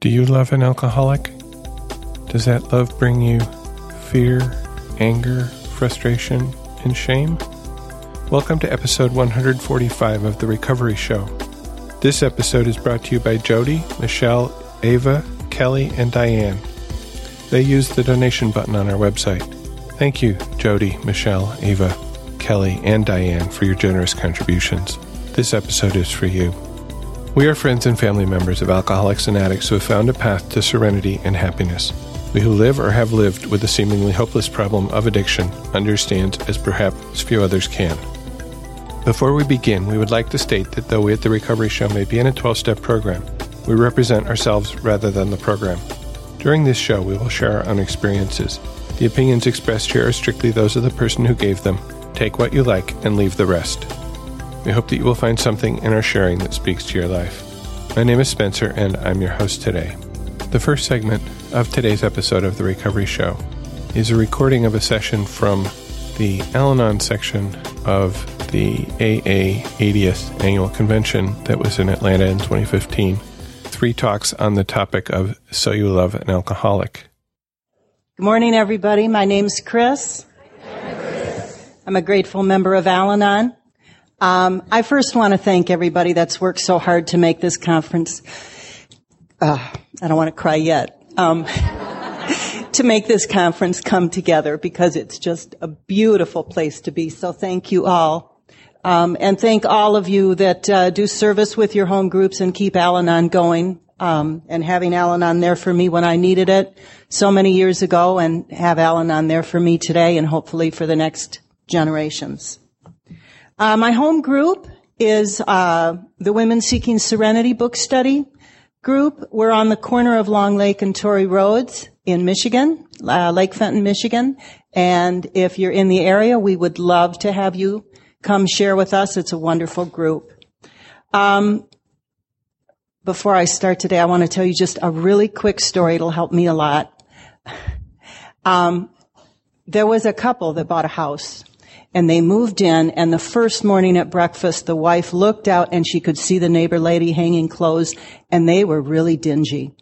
Do you love an alcoholic? Does that love bring you fear, anger, frustration, and shame? Welcome to episode 145 of The Recovery Show. This episode is brought to you by Jody, Michelle, Ava, Kelly, and Diane. They use the donation button on our website. Thank you, Jody, Michelle, Ava, Kelly, and Diane, for your generous contributions. This episode is for you. We are friends and family members of alcoholics and addicts who have found a path to serenity and happiness. We who live or have lived with the seemingly hopeless problem of addiction understand as perhaps few others can. Before we begin, we would like to state that though we at the Recovery Show may be in a 12 step program, we represent ourselves rather than the program. During this show, we will share our own experiences. The opinions expressed here are strictly those of the person who gave them. Take what you like and leave the rest. We hope that you will find something in our sharing that speaks to your life. My name is Spencer, and I'm your host today. The first segment of today's episode of The Recovery Show is a recording of a session from the Al Anon section of the AA 80th annual convention that was in Atlanta in 2015. Three talks on the topic of So You Love an Alcoholic. Good morning, everybody. My name's Chris. I'm a grateful member of Al Anon. Um, I first want to thank everybody that's worked so hard to make this conference. Uh, I don't want to cry yet. Um, to make this conference come together because it's just a beautiful place to be. So thank you all. Um, and thank all of you that uh, do service with your home groups and keep Al-Anon going. Um, and having Al-Anon there for me when I needed it so many years ago, and have Al-Anon there for me today, and hopefully for the next generations. Uh, my home group is uh, the Women Seeking Serenity book study group. We're on the corner of Long Lake and Torrey Roads in Michigan, uh, Lake Fenton, Michigan. And if you're in the area, we would love to have you come share with us. It's a wonderful group. Um, before I start today, I want to tell you just a really quick story. It'll help me a lot. Um, there was a couple that bought a house and they moved in and the first morning at breakfast the wife looked out and she could see the neighbor lady hanging clothes and they were really dingy.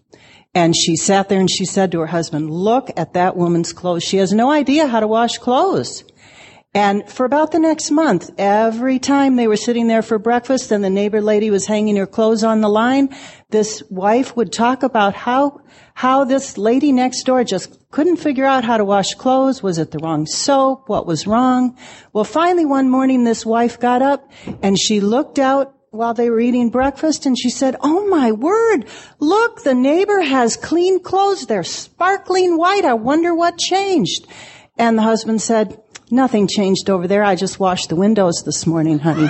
And she sat there and she said to her husband look at that woman's clothes. She has no idea how to wash clothes and for about the next month, every time they were sitting there for breakfast and the neighbor lady was hanging her clothes on the line, this wife would talk about how, how this lady next door just couldn't figure out how to wash clothes. Was it the wrong soap? What was wrong? Well, finally one morning this wife got up and she looked out while they were eating breakfast and she said, Oh my word, look, the neighbor has clean clothes. They're sparkling white. I wonder what changed. And the husband said, Nothing changed over there. I just washed the windows this morning, honey.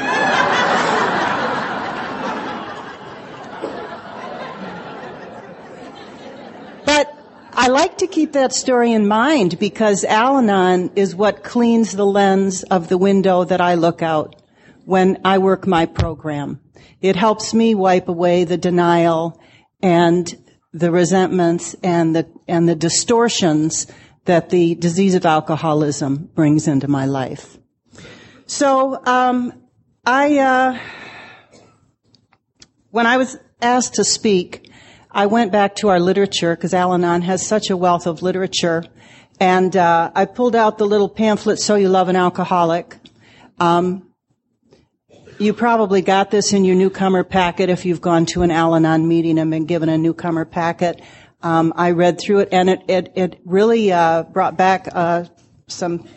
but I like to keep that story in mind because Al Anon is what cleans the lens of the window that I look out when I work my program. It helps me wipe away the denial and the resentments and the, and the distortions that the disease of alcoholism brings into my life. So, um, I, uh, when I was asked to speak, I went back to our literature because Al Anon has such a wealth of literature, and uh, I pulled out the little pamphlet "So You Love an Alcoholic." Um, you probably got this in your newcomer packet if you've gone to an Al Anon meeting and been given a newcomer packet. Um, I read through it, and it it, it really uh, brought back uh, some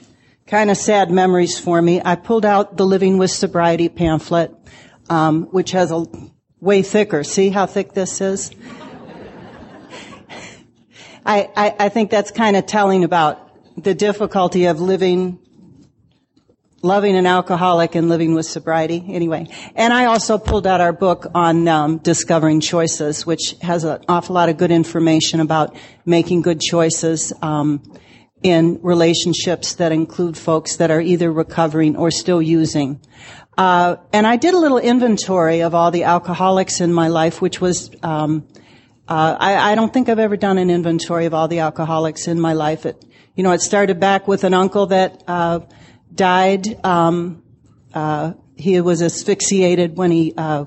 kind of sad memories for me. I pulled out the Living with Sobriety pamphlet, um, which has a way thicker. See how thick this is? I, I, I think that's kind of telling about the difficulty of living loving an alcoholic and living with sobriety. Anyway, and I also pulled out our book on um, discovering choices, which has an awful lot of good information about making good choices um, in relationships that include folks that are either recovering or still using. Uh, and I did a little inventory of all the alcoholics in my life, which was. Um, uh, I, I, don't think I've ever done an inventory of all the alcoholics in my life. It, you know, it started back with an uncle that uh, died. Um, uh, he was asphyxiated when he uh,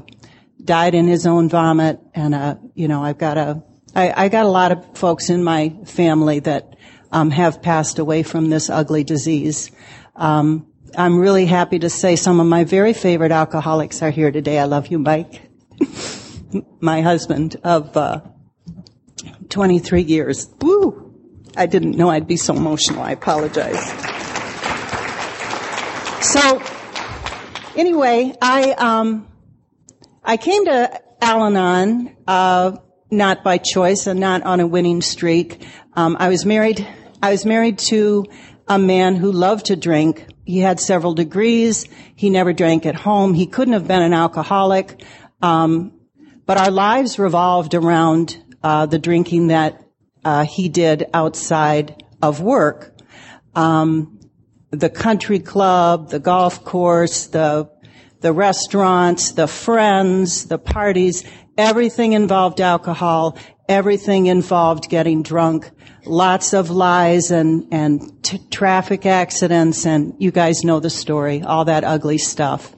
died in his own vomit, and uh, you know I've got a I, I got a lot of folks in my family that um, have passed away from this ugly disease. Um, I'm really happy to say some of my very favorite alcoholics are here today. I love you, Mike. my husband of uh, 23 years. Woo! I didn't know I'd be so emotional. I apologize. So, anyway, I um, I came to Al-Anon uh, not by choice and not on a winning streak. Um, I was married. I was married to a man who loved to drink. He had several degrees. He never drank at home. He couldn't have been an alcoholic. Um, but our lives revolved around uh, the drinking that uh, he did outside of work. Um, the country club, the golf course, the the restaurants, the friends, the parties, everything involved alcohol, everything involved getting drunk, lots of lies and, and t- traffic accidents, and you guys know the story, all that ugly stuff.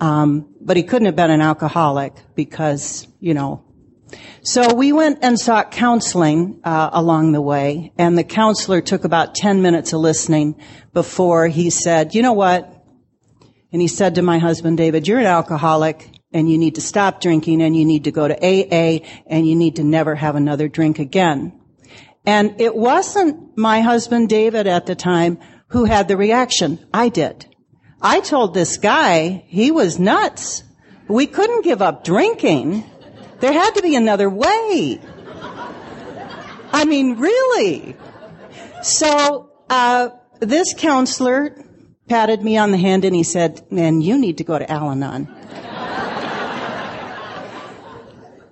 Um, but he couldn't have been an alcoholic because, you know, so we went and sought counseling uh, along the way, and the counselor took about 10 minutes of listening before he said, you know what? And he said to my husband, David, you're an alcoholic and you need to stop drinking and you need to go to AA and you need to never have another drink again. And it wasn't my husband David at the time who had the reaction. I did. I told this guy he was nuts. We couldn't give up drinking. There had to be another way. I mean, really. So, uh, this counselor patted me on the hand and he said, man, you need to go to Al-Anon.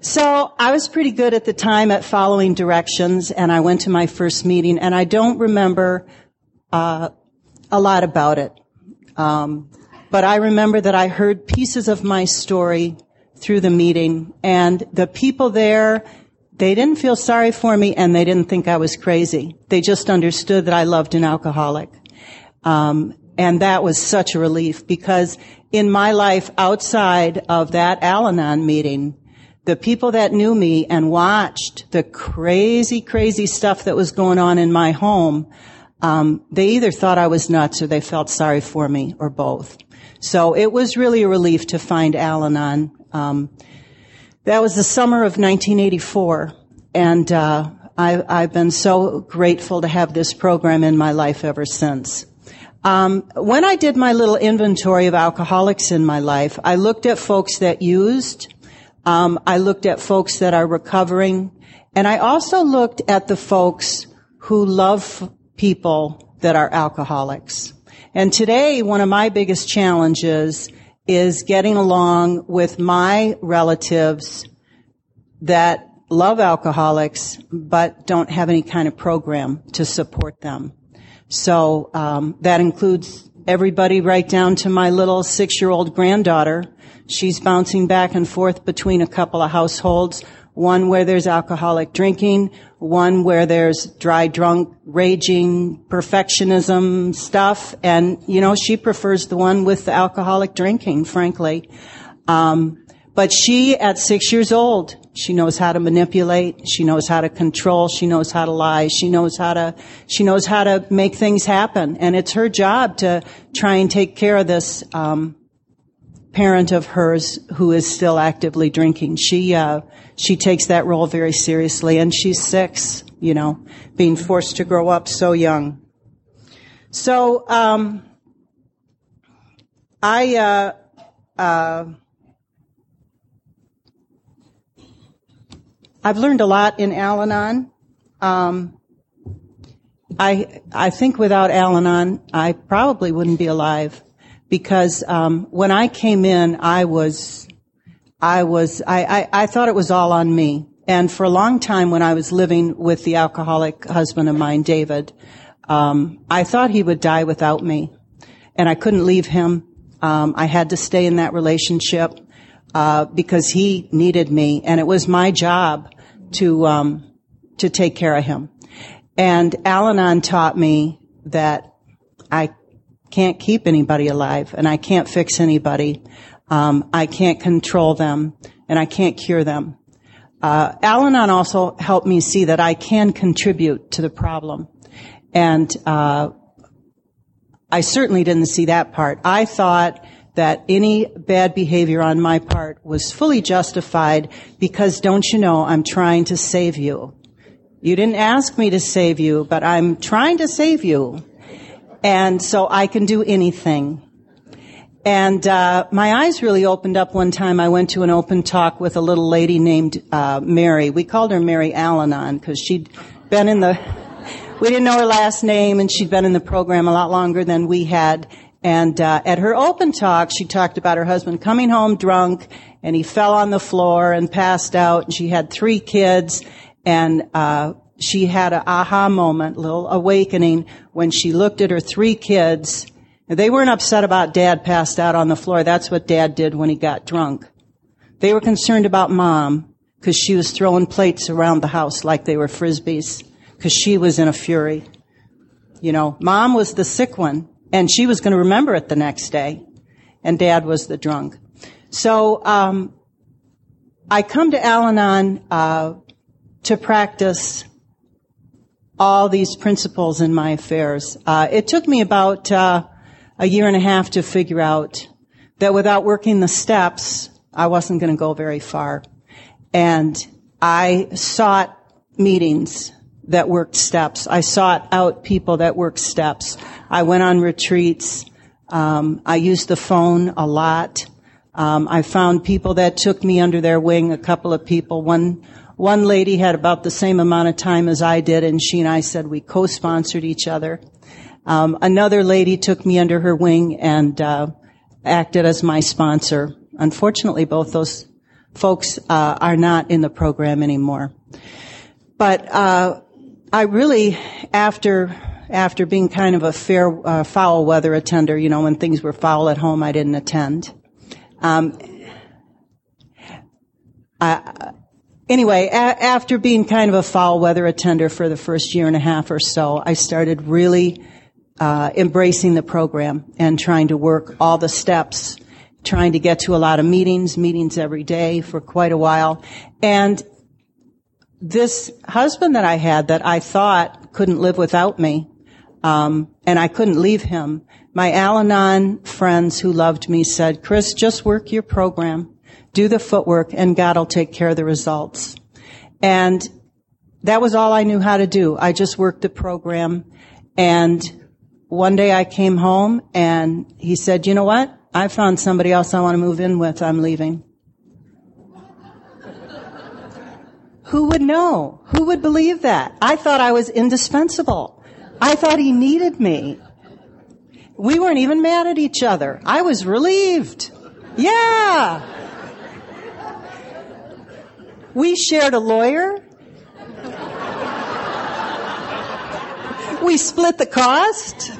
so I was pretty good at the time at following directions and I went to my first meeting and I don't remember, uh, a lot about it. Um, but I remember that I heard pieces of my story through the meeting and the people there, they didn't feel sorry for me and they didn't think I was crazy. They just understood that I loved an alcoholic. Um, and that was such a relief because in my life outside of that Al-Anon meeting, the people that knew me and watched the crazy, crazy stuff that was going on in my home, um, they either thought I was nuts or they felt sorry for me or both. So it was really a relief to find Al-Anon um, that was the summer of 1984, and uh, I, I've been so grateful to have this program in my life ever since. Um, when I did my little inventory of alcoholics in my life, I looked at folks that used, um, I looked at folks that are recovering, and I also looked at the folks who love people that are alcoholics. And today, one of my biggest challenges is getting along with my relatives that love alcoholics but don't have any kind of program to support them. So um, that includes everybody right down to my little six-year-old granddaughter. She's bouncing back and forth between a couple of households one where there's alcoholic drinking, one where there's dry drunk, raging, perfectionism stuff, and, you know, she prefers the one with the alcoholic drinking, frankly. Um, but she, at six years old, she knows how to manipulate, she knows how to control, she knows how to lie, she knows how to, she knows how to make things happen, and it's her job to try and take care of this, um, parent of hers who is still actively drinking. She uh, she takes that role very seriously, and she's six. You know, being forced to grow up so young. So um, I. Uh, uh, I've learned a lot in Al-Anon. Um, I I think without Al-Anon, I probably wouldn't be alive because um, when I came in, I was, I was, I, I, I thought it was all on me. And for a long time, when I was living with the alcoholic husband of mine, David, um, I thought he would die without me, and I couldn't leave him. Um, I had to stay in that relationship uh, because he needed me, and it was my job to um, to take care of him. And Al-Anon taught me that I can't keep anybody alive and I can't fix anybody. Um, I can't control them and I can't cure them. uh, Al-Anon also helped me see that I can contribute to the problem. And uh, I certainly didn't see that part. I thought that any bad behavior on my part was fully justified because don't you know, I'm trying to save you. You didn't ask me to save you, but I'm trying to save you. And so I can do anything. And uh, my eyes really opened up one time. I went to an open talk with a little lady named uh, Mary. We called her Mary Al-Anon because she'd been in the. We didn't know her last name, and she'd been in the program a lot longer than we had. And uh, at her open talk, she talked about her husband coming home drunk, and he fell on the floor and passed out. And she had three kids, and uh, she had an aha moment, little awakening, when she looked at her three kids they weren't upset about dad passed out on the floor. That's what dad did when he got drunk. They were concerned about mom because she was throwing plates around the house like they were frisbees because she was in a fury. You know, mom was the sick one and she was going to remember it the next day and dad was the drunk. So, um, I come to Al-Anon, uh, to practice all these principles in my affairs. Uh, it took me about, uh, a year and a half to figure out that without working the steps, I wasn't going to go very far. And I sought meetings that worked steps. I sought out people that worked steps. I went on retreats. Um, I used the phone a lot. Um, I found people that took me under their wing. A couple of people. One one lady had about the same amount of time as I did, and she and I said we co-sponsored each other. Um, another lady took me under her wing and uh, acted as my sponsor. Unfortunately, both those folks uh, are not in the program anymore. But uh, I really, after after being kind of a fair uh, foul weather attender, you know, when things were foul at home, I didn't attend. Um, I, anyway, a- after being kind of a foul weather attender for the first year and a half or so, I started really uh, embracing the program and trying to work all the steps, trying to get to a lot of meetings, meetings every day for quite a while. And this husband that I had that I thought couldn't live without me, um, and I couldn't leave him. My Al-Anon friends who loved me said, "Chris, just work your program, do the footwork, and God will take care of the results." And that was all I knew how to do. I just worked the program, and one day I came home and he said, you know what? I found somebody else I want to move in with. I'm leaving. Who would know? Who would believe that? I thought I was indispensable. I thought he needed me. We weren't even mad at each other. I was relieved. Yeah. We shared a lawyer. We split the cost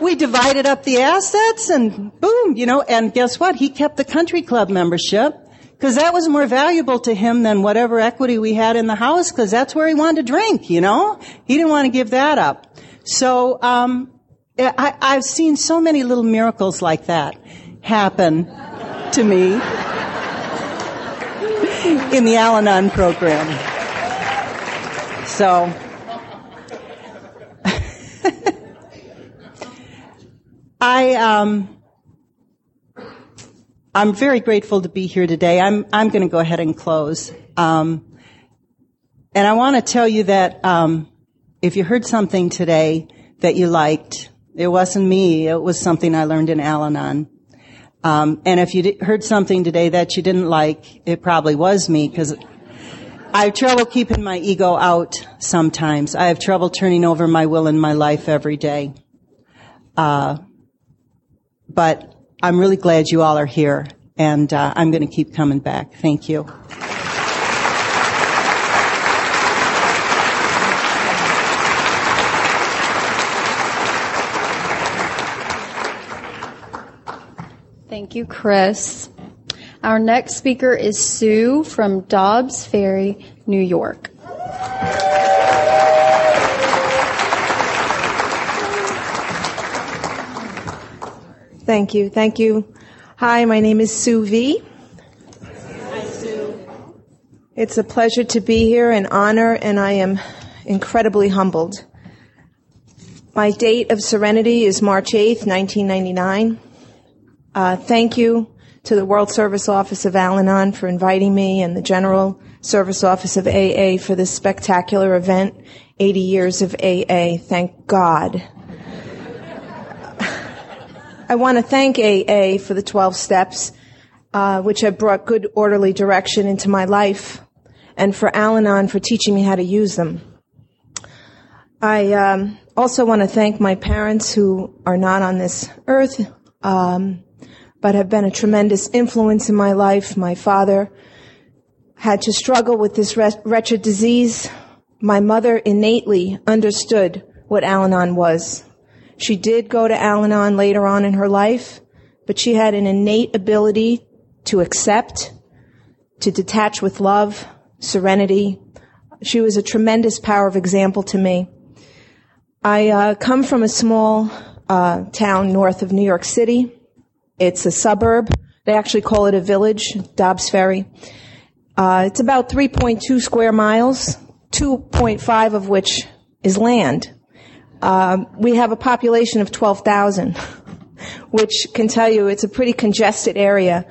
we divided up the assets and boom, you know, and guess what? He kept the country club membership because that was more valuable to him than whatever equity we had in the house because that's where he wanted to drink, you know? He didn't want to give that up. So, um, I, I've seen so many little miracles like that happen to me in the Al-Anon program. So, I um, I'm very grateful to be here today. I'm I'm going to go ahead and close. Um, and I want to tell you that um, if you heard something today that you liked, it wasn't me. It was something I learned in Al-Anon. Um, and if you heard something today that you didn't like, it probably was me because I have trouble keeping my ego out sometimes. I have trouble turning over my will in my life every day. Uh, but I'm really glad you all are here, and uh, I'm going to keep coming back. Thank you. You, Chris. Our next speaker is Sue from Dobbs Ferry, New York. Thank you. Thank you. Hi, my name is Sue V. Hi, Sue. It's a pleasure to be here, an honor, and I am incredibly humbled. My date of serenity is March 8th, 1999. Uh, thank you to the World Service Office of Al Anon for inviting me and the General Service Office of AA for this spectacular event, 80 years of AA. Thank God. I want to thank AA for the 12 steps, uh, which have brought good orderly direction into my life and for Al Anon for teaching me how to use them. I um, also want to thank my parents who are not on this earth, um, but have been a tremendous influence in my life. My father had to struggle with this wretched disease. My mother innately understood what Al Anon was. She did go to Al Anon later on in her life, but she had an innate ability to accept, to detach with love, serenity. She was a tremendous power of example to me. I uh, come from a small uh, town north of New York City. It's a suburb. They actually call it a village, Dobbs Ferry. Uh, it's about 3.2 square miles, 2.5 of which is land. Um, we have a population of 12,000, which can tell you it's a pretty congested area.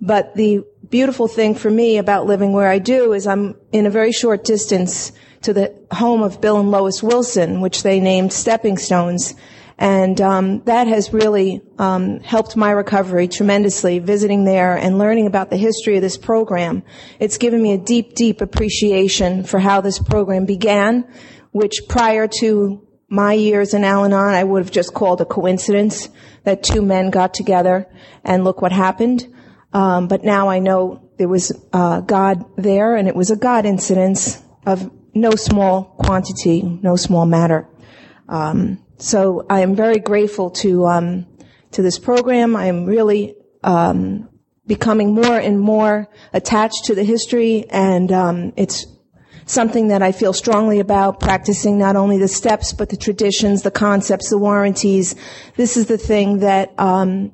But the beautiful thing for me about living where I do is I'm in a very short distance to the home of Bill and Lois Wilson, which they named Stepping Stones. And um, that has really um, helped my recovery tremendously, visiting there and learning about the history of this program. It's given me a deep, deep appreciation for how this program began, which prior to my years in Al-Anon, I would have just called a coincidence that two men got together and look what happened. Um, but now I know there was uh, God there, and it was a God incidence of no small quantity, no small matter. Um, so I am very grateful to um, to this program. I am really um, becoming more and more attached to the history, and um, it's something that I feel strongly about. Practicing not only the steps, but the traditions, the concepts, the warranties. This is the thing that um,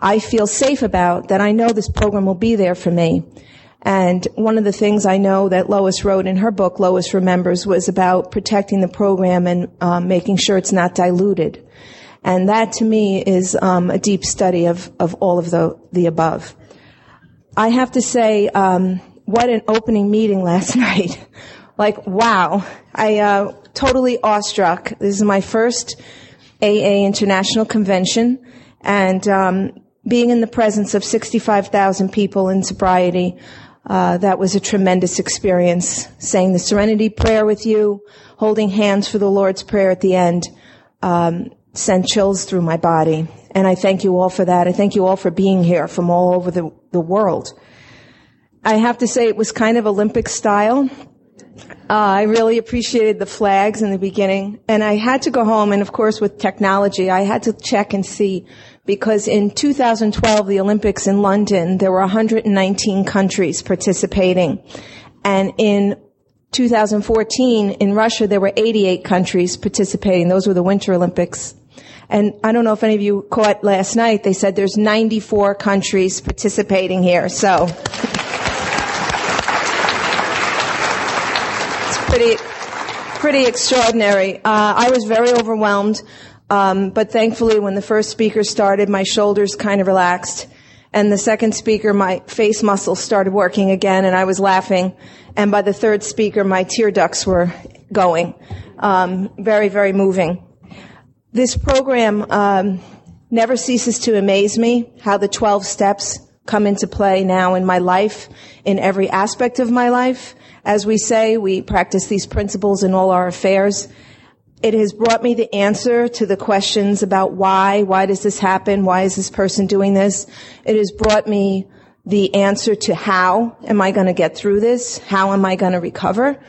I feel safe about. That I know this program will be there for me. And one of the things I know that Lois wrote in her book, Lois Remembers, was about protecting the program and um, making sure it's not diluted. And that to me is um, a deep study of, of all of the, the above. I have to say, um, what an opening meeting last night. like, wow. I, uh, totally awestruck. This is my first AA International Convention. And, um, being in the presence of 65,000 people in sobriety, uh, that was a tremendous experience. Saying the Serenity Prayer with you, holding hands for the Lord's Prayer at the end, um, sent chills through my body. And I thank you all for that. I thank you all for being here from all over the, the world. I have to say it was kind of Olympic style. Uh, I really appreciated the flags in the beginning. And I had to go home, and of course with technology, I had to check and see because in 2012, the Olympics in London, there were 119 countries participating. And in 2014, in Russia, there were 88 countries participating. Those were the Winter Olympics. And I don't know if any of you caught last night, they said there's 94 countries participating here. So it's pretty, pretty extraordinary. Uh, I was very overwhelmed. Um, but thankfully, when the first speaker started, my shoulders kind of relaxed. And the second speaker, my face muscles started working again, and I was laughing. And by the third speaker, my tear ducts were going. Um, very, very moving. This program um, never ceases to amaze me how the 12 steps come into play now in my life, in every aspect of my life. As we say, we practice these principles in all our affairs. It has brought me the answer to the questions about why, why does this happen? Why is this person doing this? It has brought me the answer to how am I going to get through this? How am I going to recover?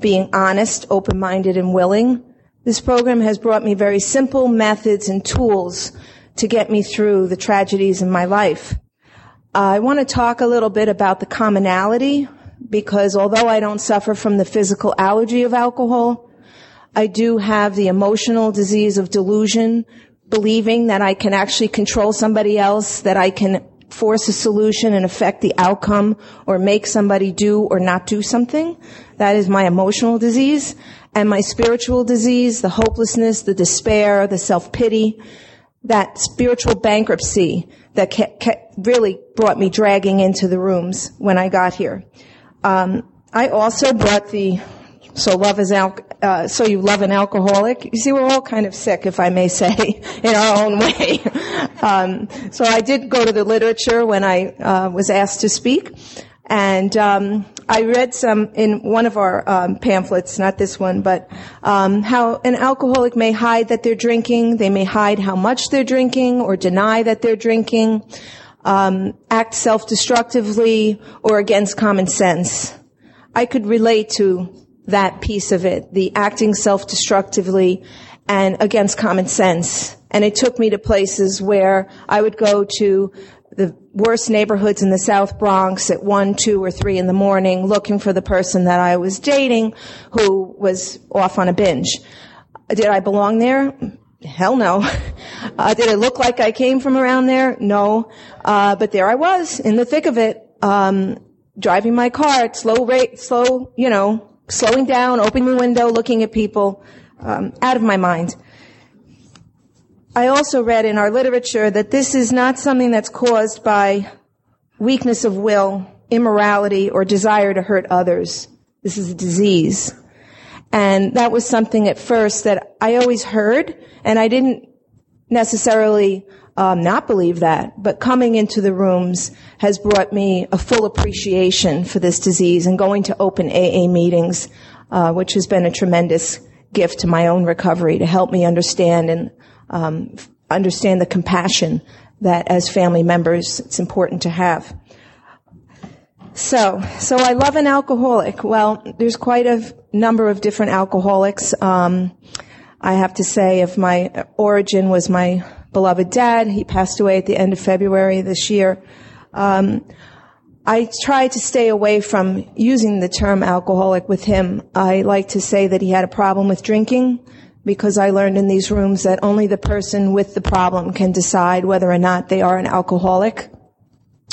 Being honest, open-minded, and willing. This program has brought me very simple methods and tools to get me through the tragedies in my life. I want to talk a little bit about the commonality because although I don't suffer from the physical allergy of alcohol, I do have the emotional disease of delusion, believing that I can actually control somebody else, that I can force a solution and affect the outcome or make somebody do or not do something. That is my emotional disease. And my spiritual disease, the hopelessness, the despair, the self-pity, that spiritual bankruptcy that really brought me dragging into the rooms when I got here. Um, I also brought the so love is al- uh, so you love an alcoholic. You see, we're all kind of sick, if I may say, in our own way. um, so I did go to the literature when I uh, was asked to speak, and um, I read some in one of our um, pamphlets, not this one, but um, how an alcoholic may hide that they're drinking. They may hide how much they're drinking or deny that they're drinking, um, act self-destructively or against common sense. I could relate to that piece of it, the acting self-destructively and against common sense. And it took me to places where I would go to the worst neighborhoods in the South Bronx at one, two, or three in the morning looking for the person that I was dating who was off on a binge. Did I belong there? Hell no. Uh, did it look like I came from around there? No. Uh, but there I was in the thick of it, um, driving my car at slow rate, slow, you know, slowing down, opening the window, looking at people, um, out of my mind. I also read in our literature that this is not something that's caused by weakness of will, immorality, or desire to hurt others. This is a disease. And that was something at first that I always heard, and I didn't necessarily um, not believe that, but coming into the rooms has brought me a full appreciation for this disease and going to open AA meetings, uh, which has been a tremendous gift to my own recovery to help me understand and um, understand the compassion that as family members it's important to have. So, so I love an alcoholic. Well, there's quite a number of different alcoholics. Um, I have to say, if my origin was my beloved dad, he passed away at the end of February this year. Um, I try to stay away from using the term alcoholic with him. I like to say that he had a problem with drinking because I learned in these rooms that only the person with the problem can decide whether or not they are an alcoholic.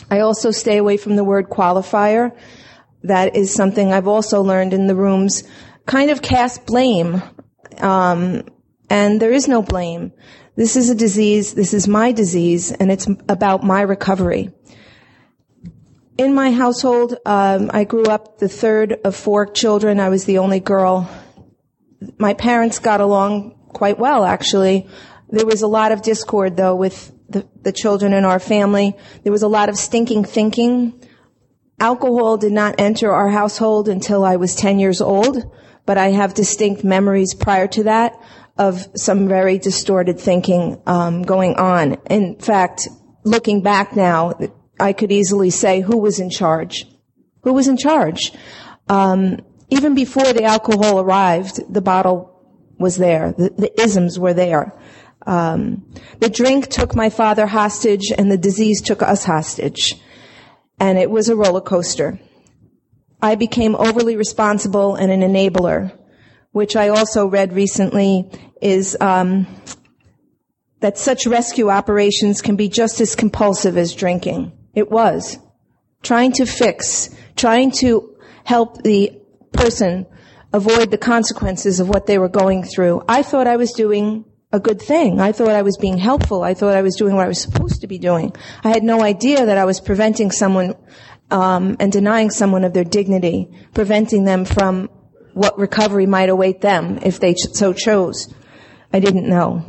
I also stay away from the word qualifier. That is something I've also learned in the rooms. Kind of cast blame, um, and there is no blame. This is a disease. This is my disease, and it's about my recovery. In my household, um, I grew up the third of four children. I was the only girl my parents got along quite well, actually. There was a lot of discord, though, with the, the children in our family. There was a lot of stinking thinking. Alcohol did not enter our household until I was 10 years old, but I have distinct memories prior to that of some very distorted thinking um, going on. In fact, looking back now, I could easily say who was in charge. Who was in charge? Um, even before the alcohol arrived, the bottle was there. The, the isms were there. Um, the drink took my father hostage, and the disease took us hostage. And it was a roller coaster. I became overly responsible and an enabler, which I also read recently is um, that such rescue operations can be just as compulsive as drinking. It was. Trying to fix, trying to help the person avoid the consequences of what they were going through. I thought I was doing a good thing. I thought I was being helpful. I thought I was doing what I was supposed to be doing. I had no idea that I was preventing someone um, and denying someone of their dignity, preventing them from what recovery might await them if they so chose. I didn't know.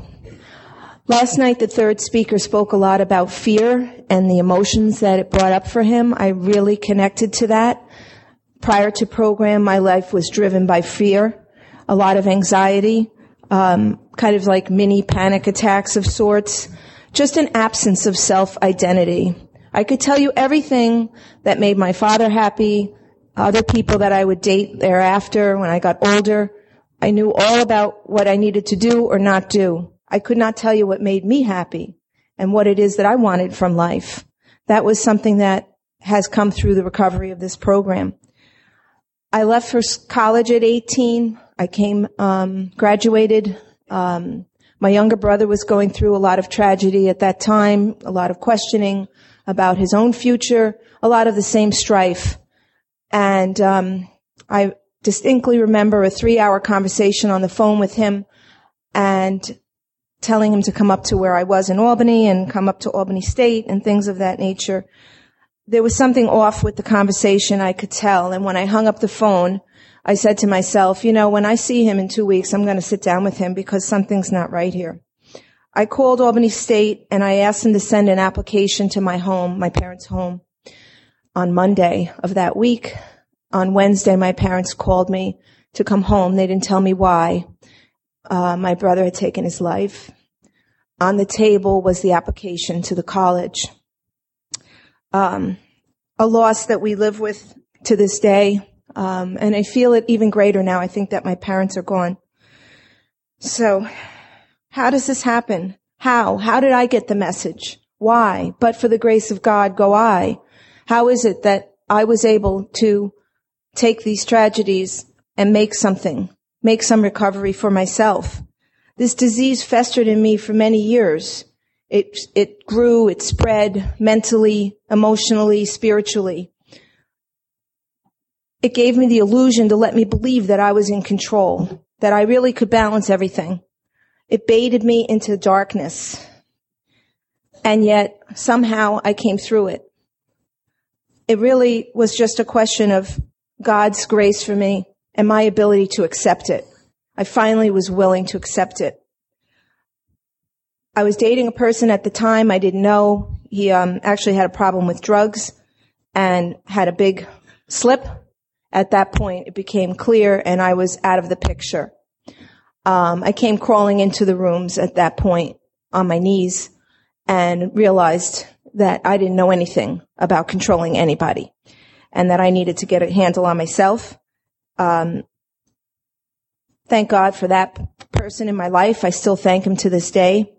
Last night, the third speaker spoke a lot about fear and the emotions that it brought up for him. I really connected to that. Prior to program, my life was driven by fear, a lot of anxiety, um, kind of like mini panic attacks of sorts, just an absence of self-identity. I could tell you everything that made my father happy, other people that I would date thereafter when I got older. I knew all about what I needed to do or not do. I could not tell you what made me happy and what it is that I wanted from life. That was something that has come through the recovery of this program. I left for college at 18. I came, um, graduated. Um, my younger brother was going through a lot of tragedy at that time, a lot of questioning, about his own future, a lot of the same strife. And um, I distinctly remember a three-hour conversation on the phone with him, and telling him to come up to where I was in Albany and come up to Albany State and things of that nature. There was something off with the conversation I could tell. And when I hung up the phone, I said to myself, you know, when I see him in two weeks, I'm going to sit down with him because something's not right here. I called Albany State and I asked them to send an application to my home, my parents' home, on Monday of that week. On Wednesday, my parents called me to come home. They didn't tell me why. Uh, my brother had taken his life. On the table was the application to the college. Um, a loss that we live with to this day, um, and I feel it even greater now. I think that my parents are gone. So, how does this happen? How? How did I get the message? Why? But for the grace of God, go I. How is it that I was able to take these tragedies and make something? make some recovery for myself. This disease festered in me for many years. It, it grew, it spread mentally, emotionally, spiritually. It gave me the illusion to let me believe that I was in control, that I really could balance everything. It baited me into darkness. And yet somehow I came through it. It really was just a question of God's grace for me and my ability to accept it. I finally was willing to accept it. I was dating a person at the time I didn't know. He um, actually had a problem with drugs and had a big slip. At that point, it became clear and I was out of the picture. Um, I came crawling into the rooms at that point on my knees and realized that I didn't know anything about controlling anybody and that I needed to get a handle on myself um, thank God for that person in my life. I still thank him to this day.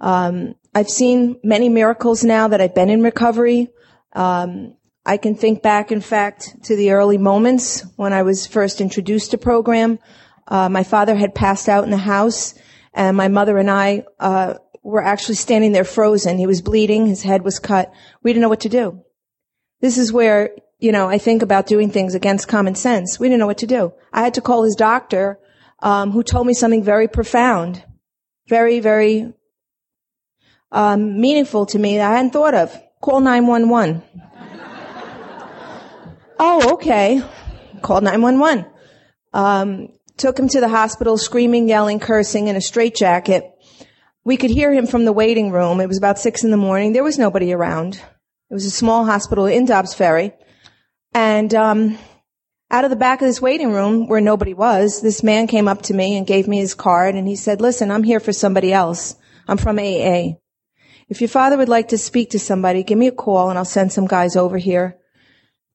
Um, I've seen many miracles now that I've been in recovery. Um, I can think back, in fact, to the early moments when I was first introduced to program. Uh, my father had passed out in the house, and my mother and I uh, were actually standing there frozen. He was bleeding, his head was cut. We didn't know what to do. This is where you know, I think about doing things against common sense. We didn't know what to do. I had to call his doctor, um, who told me something very profound, very, very um, meaningful to me that I hadn't thought of. Call 911. oh, okay. Called 911. Um, took him to the hospital, screaming, yelling, cursing in a straitjacket. We could hear him from the waiting room. It was about six in the morning. There was nobody around. It was a small hospital in Dobbs Ferry. And um, out of the back of this waiting room where nobody was, this man came up to me and gave me his card and he said, listen, I'm here for somebody else. I'm from AA. If your father would like to speak to somebody, give me a call and I'll send some guys over here.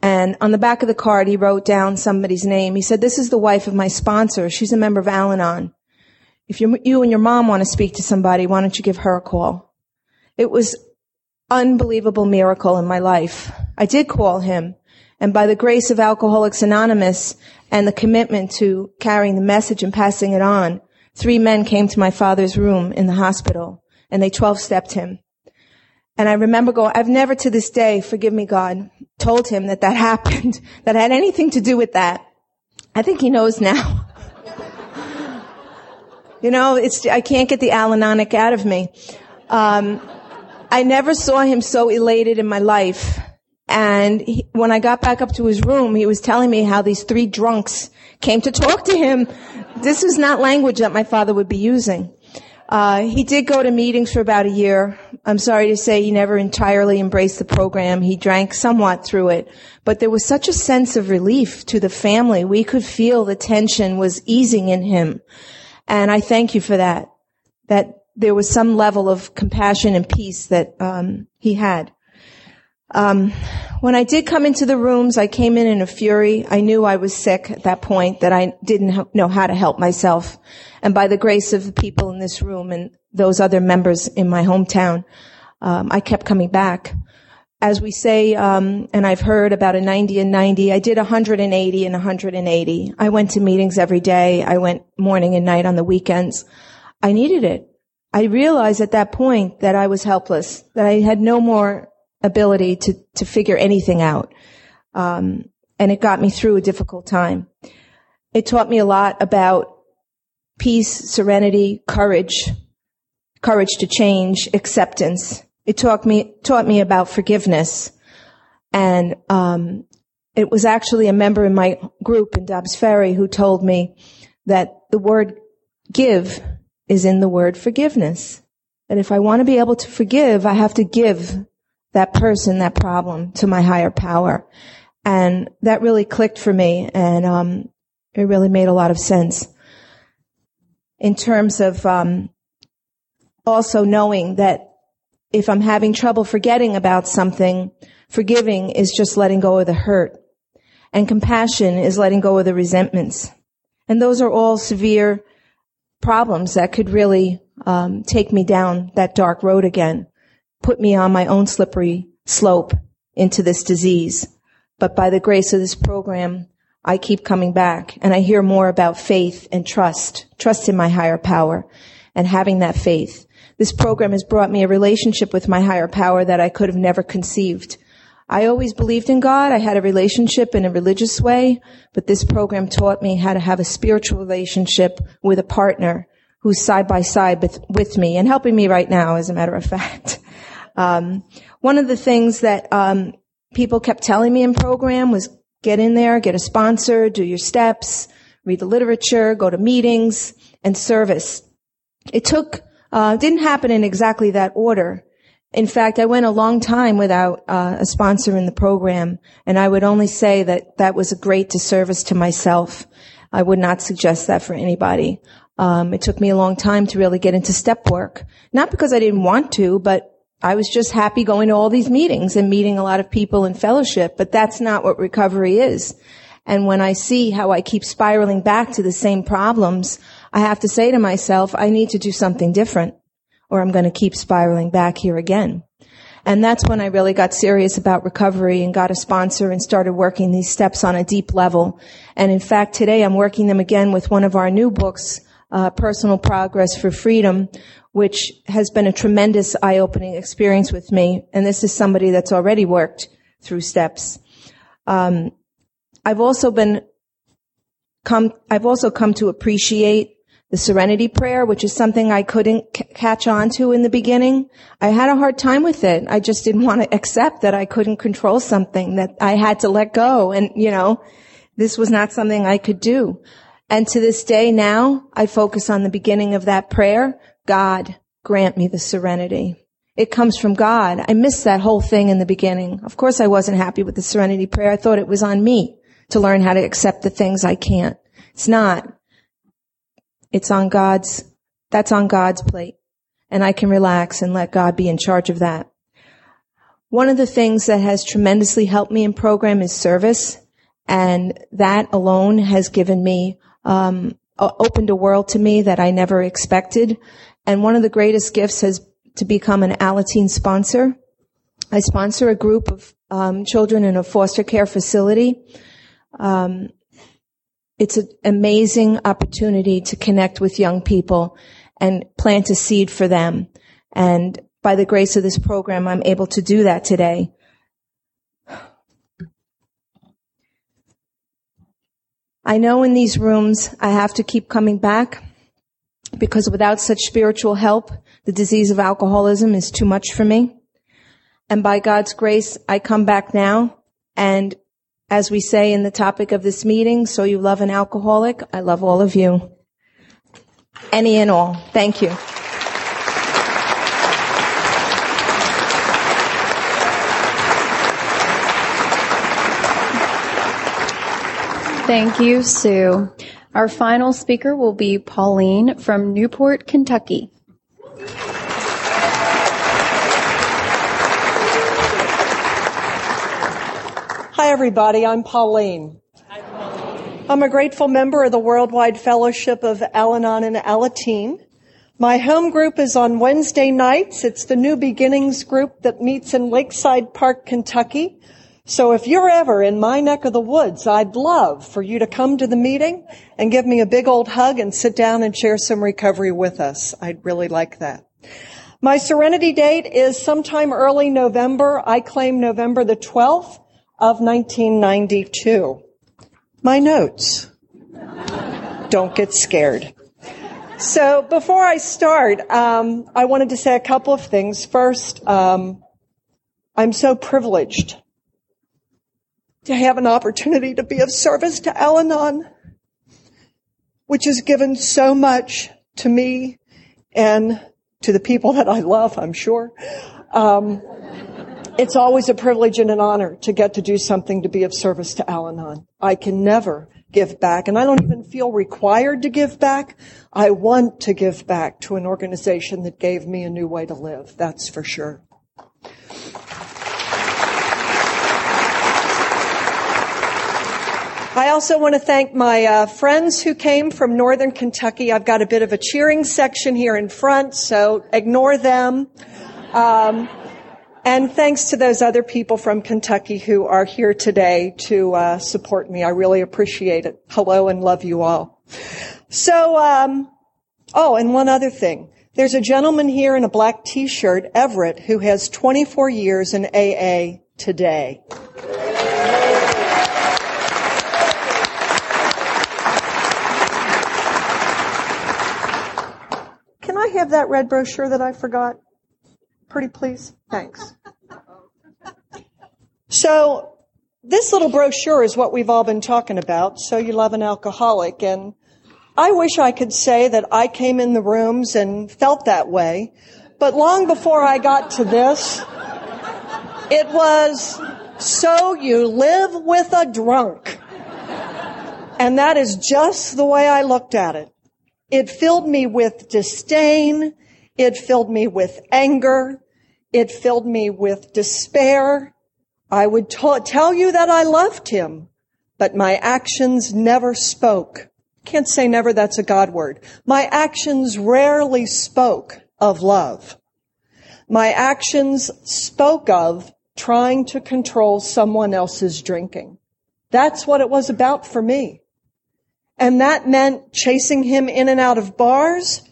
And on the back of the card, he wrote down somebody's name. He said, this is the wife of my sponsor. She's a member of Al-Anon. If you, you and your mom want to speak to somebody, why don't you give her a call? It was unbelievable miracle in my life. I did call him and by the grace of Alcoholics Anonymous and the commitment to carrying the message and passing it on, three men came to my father's room in the hospital and they 12 stepped him. And I remember going, I've never to this day, forgive me God, told him that that happened, that had anything to do with that. I think he knows now. You know, it's, I can't get the Al-Anonic out of me. Um, I never saw him so elated in my life and he, when I got back up to his room, he was telling me how these three drunks came to talk to him. This is not language that my father would be using. Uh, he did go to meetings for about a year. I'm sorry to say he never entirely embraced the program. He drank somewhat through it, but there was such a sense of relief to the family. We could feel the tension was easing in him. And I thank you for that. That there was some level of compassion and peace that um, he had. Um, when I did come into the rooms, I came in in a fury. I knew I was sick at that point, that I didn't know how to help myself. And by the grace of the people in this room and those other members in my hometown, um, I kept coming back. As we say, um, and I've heard about a 90 and 90, I did 180 and 180. I went to meetings every day. I went morning and night on the weekends. I needed it. I realized at that point that I was helpless, that I had no more ability to, to figure anything out. Um, and it got me through a difficult time. It taught me a lot about peace, serenity, courage, courage to change, acceptance. It taught me, taught me about forgiveness. And, um, it was actually a member in my group in Dobbs Ferry who told me that the word give is in the word forgiveness. That if I want to be able to forgive, I have to give that person, that problem to my higher power. And that really clicked for me and, um, it really made a lot of sense in terms of, um, also knowing that if I'm having trouble forgetting about something, forgiving is just letting go of the hurt. And compassion is letting go of the resentments. And those are all severe problems that could really um, take me down that dark road again, put me on my own slippery slope into this disease. But by the grace of this program, I keep coming back and I hear more about faith and trust, trust in my higher power and having that faith. This program has brought me a relationship with my higher power that I could have never conceived. I always believed in God. I had a relationship in a religious way, but this program taught me how to have a spiritual relationship with a partner who's side by side with, with me and helping me right now, as a matter of fact. Um, one of the things that um, people kept telling me in program was get in there, get a sponsor, do your steps, read the literature, go to meetings, and service. It took, uh, didn't happen in exactly that order. In fact, I went a long time without uh, a sponsor in the program, and I would only say that that was a great disservice to myself. I would not suggest that for anybody. Um, it took me a long time to really get into step work, not because I didn't want to, but I was just happy going to all these meetings and meeting a lot of people in fellowship. But that's not what recovery is. And when I see how I keep spiraling back to the same problems, I have to say to myself, I need to do something different or I'm going to keep spiraling back here again. And that's when I really got serious about recovery and got a sponsor and started working these steps on a deep level. And in fact, today I'm working them again with one of our new books, uh, Personal Progress for Freedom, which has been a tremendous eye-opening experience with me. And this is somebody that's already worked through steps. Um, I've also been come, I've also come to appreciate the serenity prayer, which is something I couldn't c- catch on to in the beginning. I had a hard time with it. I just didn't want to accept that I couldn't control something, that I had to let go. And, you know, this was not something I could do. And to this day now, I focus on the beginning of that prayer. God, grant me the serenity. It comes from God. I missed that whole thing in the beginning. Of course I wasn't happy with the serenity prayer. I thought it was on me to learn how to accept the things I can't. It's not. It's on God's, that's on God's plate. And I can relax and let God be in charge of that. One of the things that has tremendously helped me in program is service. And that alone has given me, um, opened a world to me that I never expected. And one of the greatest gifts has to become an Alateen sponsor. I sponsor a group of um, children in a foster care facility. Um, it's an amazing opportunity to connect with young people and plant a seed for them. And by the grace of this program, I'm able to do that today. I know in these rooms I have to keep coming back because without such spiritual help, the disease of alcoholism is too much for me. And by God's grace, I come back now and as we say in the topic of this meeting, so you love an alcoholic, I love all of you. Any and all. Thank you. Thank you, Sue. Our final speaker will be Pauline from Newport, Kentucky. Hi, everybody. I'm Pauline. I'm a grateful member of the Worldwide Fellowship of Al Anon and Alateen. My home group is on Wednesday nights. It's the New Beginnings group that meets in Lakeside Park, Kentucky. So if you're ever in my neck of the woods, I'd love for you to come to the meeting and give me a big old hug and sit down and share some recovery with us. I'd really like that. My serenity date is sometime early November. I claim November the 12th of 1992. My notes. Don't get scared. So before I start, um, I wanted to say a couple of things. First, um, I'm so privileged to have an opportunity to be of service to Al-Anon, which has given so much to me and to the people that I love, I'm sure. Um, it's always a privilege and an honor to get to do something to be of service to Al-Anon. I can never give back, and I don't even feel required to give back. I want to give back to an organization that gave me a new way to live. That's for sure. I also want to thank my uh, friends who came from Northern Kentucky. I've got a bit of a cheering section here in front, so ignore them. Um, and thanks to those other people from Kentucky who are here today to uh, support me. I really appreciate it. Hello and love you all. So, um, oh, and one other thing. There's a gentleman here in a black t-shirt, Everett, who has 24 years in AA today. Can I have that red brochure that I forgot? Pretty please? Thanks. So, this little brochure is what we've all been talking about. So you love an alcoholic. And I wish I could say that I came in the rooms and felt that way. But long before I got to this, it was, so you live with a drunk. And that is just the way I looked at it. It filled me with disdain. It filled me with anger. It filled me with despair. I would t- tell you that I loved him, but my actions never spoke. Can't say never, that's a God word. My actions rarely spoke of love. My actions spoke of trying to control someone else's drinking. That's what it was about for me. And that meant chasing him in and out of bars.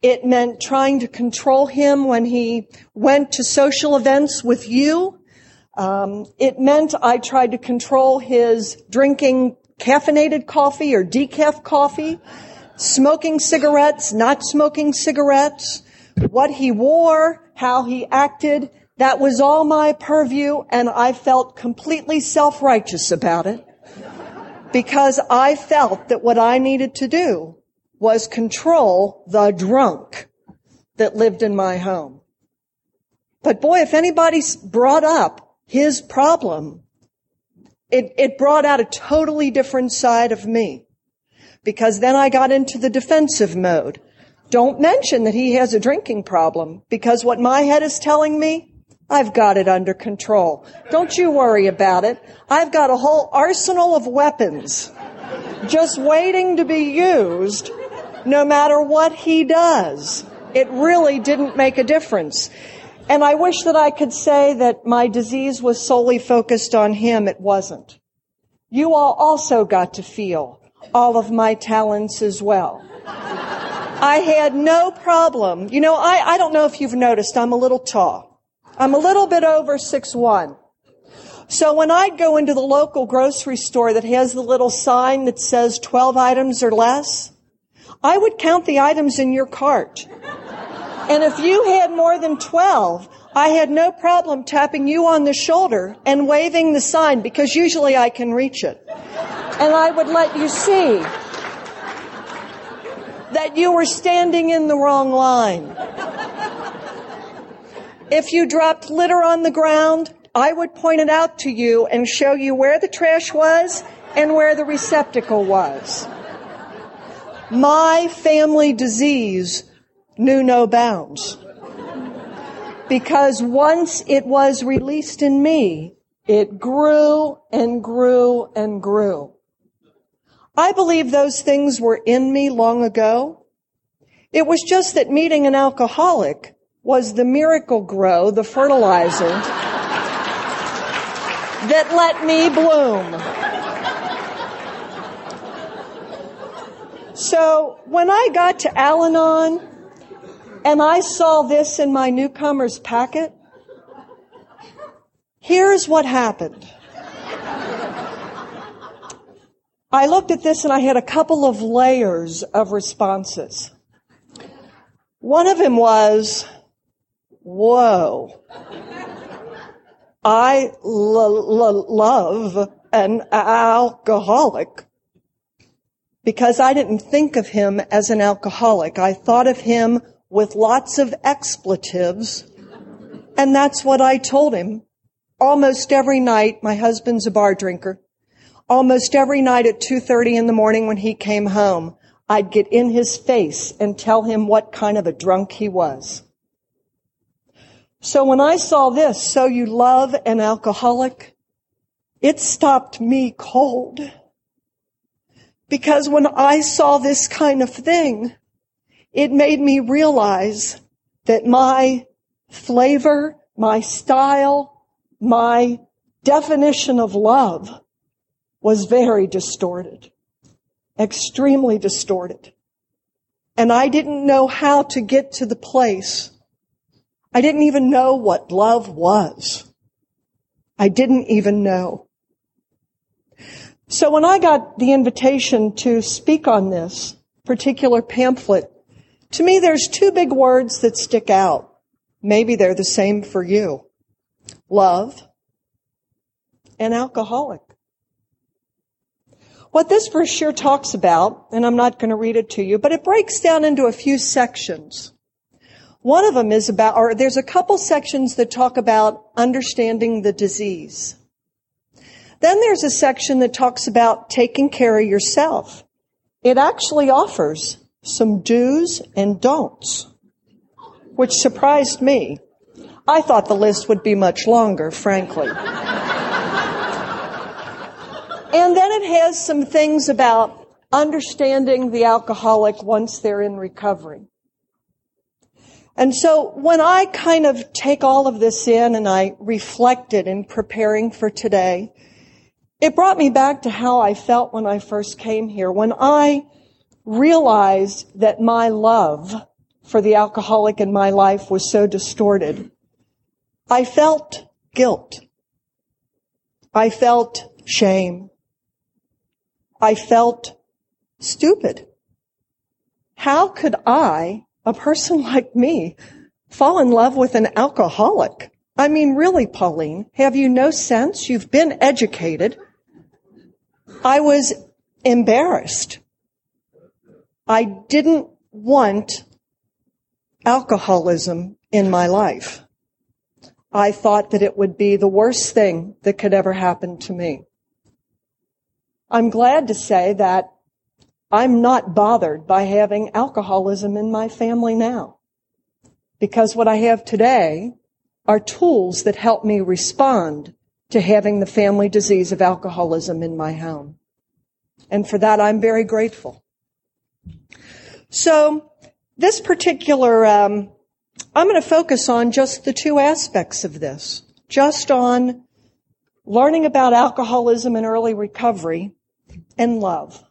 It meant trying to control him when he went to social events with you. Um, it meant I tried to control his drinking caffeinated coffee or decaf coffee, smoking cigarettes, not smoking cigarettes, what he wore, how he acted. That was all my purview and I felt completely self-righteous about it because I felt that what I needed to do was control the drunk that lived in my home. But boy, if anybody brought up his problem, it, it brought out a totally different side of me. Because then I got into the defensive mode. Don't mention that he has a drinking problem because what my head is telling me I've got it under control. Don't you worry about it. I've got a whole arsenal of weapons just waiting to be used no matter what he does. It really didn't make a difference. And I wish that I could say that my disease was solely focused on him. It wasn't. You all also got to feel all of my talents as well. I had no problem. You know, I, I don't know if you've noticed, I'm a little tall. I'm a little bit over six one. So when I'd go into the local grocery store that has the little sign that says 12 items or less, I would count the items in your cart. And if you had more than 12, I had no problem tapping you on the shoulder and waving the sign because usually I can reach it. And I would let you see that you were standing in the wrong line. If you dropped litter on the ground, I would point it out to you and show you where the trash was and where the receptacle was. My family disease knew no bounds. Because once it was released in me, it grew and grew and grew. I believe those things were in me long ago. It was just that meeting an alcoholic was the Miracle-Gro, the fertilizer that let me bloom. So when I got to Al-Anon, and I saw this in my newcomer's packet, here's what happened. I looked at this and I had a couple of layers of responses. One of them was, whoa. I l- l- love an alcoholic because I didn't think of him as an alcoholic. I thought of him with lots of expletives. And that's what I told him. Almost every night, my husband's a bar drinker. Almost every night at 2.30 in the morning when he came home, I'd get in his face and tell him what kind of a drunk he was. So when I saw this, so you love an alcoholic, it stopped me cold. Because when I saw this kind of thing, it made me realize that my flavor, my style, my definition of love was very distorted, extremely distorted. And I didn't know how to get to the place. I didn't even know what love was. I didn't even know. So when I got the invitation to speak on this particular pamphlet, to me there's two big words that stick out. Maybe they're the same for you. Love and alcoholic. What this brochure talks about, and I'm not going to read it to you, but it breaks down into a few sections. One of them is about, or there's a couple sections that talk about understanding the disease. Then there's a section that talks about taking care of yourself. It actually offers some do's and don'ts, which surprised me. I thought the list would be much longer, frankly. And then it has some things about understanding the alcoholic once they're in recovery. And so when I kind of take all of this in and I reflected in preparing for today, it brought me back to how I felt when I first came here. When I realized that my love for the alcoholic in my life was so distorted, I felt guilt. I felt shame. I felt stupid. How could I, a person like me, fall in love with an alcoholic? I mean, really, Pauline, have you no sense? You've been educated. I was embarrassed. I didn't want alcoholism in my life. I thought that it would be the worst thing that could ever happen to me. I'm glad to say that I'm not bothered by having alcoholism in my family now. Because what I have today are tools that help me respond to having the family disease of alcoholism in my home. And for that, I'm very grateful. So, this particular, um, I'm going to focus on just the two aspects of this. Just on learning about alcoholism and early recovery and love.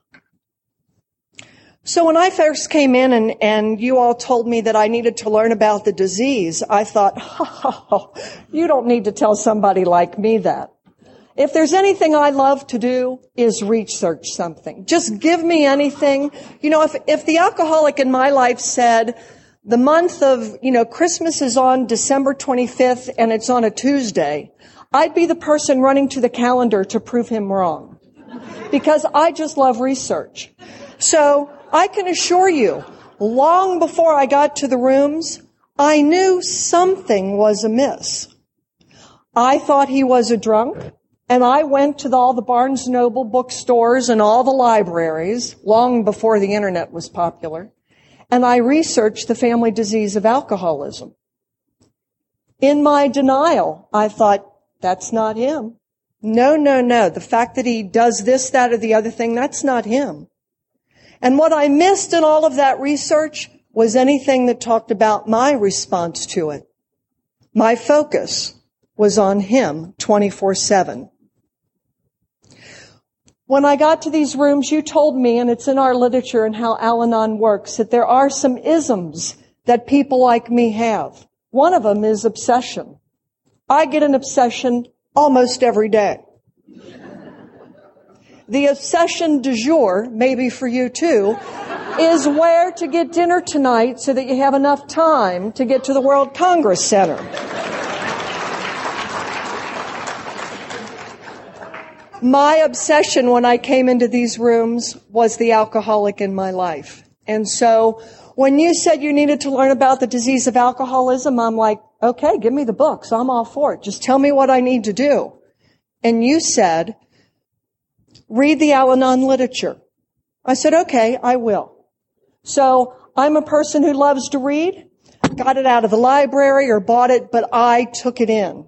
So when I first came in and, and you all told me that I needed to learn about the disease, I thought, oh, you don't need to tell somebody like me that. If there's anything I love to do is research something. Just give me anything. You know, if, if the alcoholic in my life said, the month of, you know, Christmas is on December 25th and it's on a Tuesday, I'd be the person running to the calendar to prove him wrong because I just love research. So I can assure you, long before I got to the rooms, I knew something was amiss. I thought he was a drunk, and I went to all the Barnes Noble bookstores and all the libraries long before the internet was popular, and I researched the family disease of alcoholism. In my denial, I thought, that's not him. No, no, no. The fact that he does this, that, or the other thing, that's not him. And what I missed in all of that research was anything that talked about my response to it. My focus was on him 24-7. When I got to these rooms, you told me, and it's in our literature and how Al-Anon works, that there are some isms that people like me have. One of them is obsession. I get an obsession almost every day. The obsession du jour, maybe for you too, is where to get dinner tonight so that you have enough time to get to the World Congress Center. My obsession when I came into these rooms was the alcoholic in my life. And so when you said you needed to learn about the disease of alcoholism, I'm like, okay, give me the books. I'm all for it. Just tell me what I need to do. And you said, read the Al-Anon literature. I said, okay, I will. So I'm a person who loves to read, got it out of the library or bought it, but I took it in.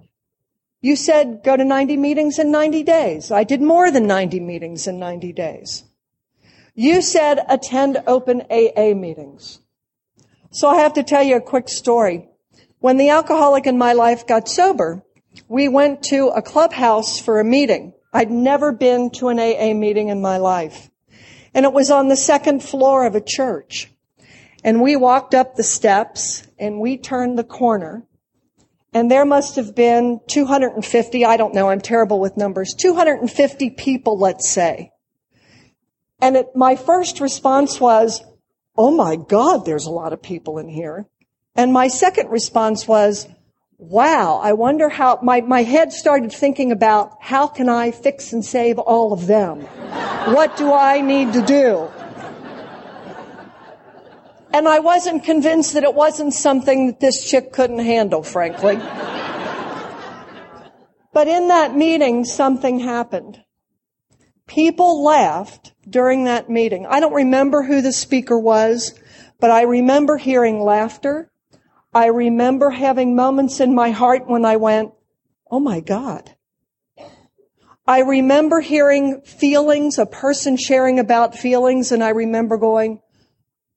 You said go to 90 meetings in 90 days. I did more than 90 meetings in 90 days. You said attend open AA meetings. So I have to tell you a quick story. When the alcoholic in my life got sober, we went to a clubhouse for a meeting. I'd never been to an AA meeting in my life. And it was on the second floor of a church. And we walked up the steps and we turned the corner and there must have been 250, I don't know, I'm terrible with numbers, 250 people, let's say. And it, my first response was, oh my God, there's a lot of people in here. And my second response was, wow, I wonder how, my, my head started thinking about how can I fix and save all of them? what do I need to do? And I wasn't convinced that it wasn't something that this chick couldn't handle, frankly. but in that meeting, something happened. People laughed during that meeting. I don't remember who the speaker was, but I remember hearing laughter. I remember having moments in my heart when I went, Oh my God. I remember hearing feelings, a person sharing about feelings, and I remember going,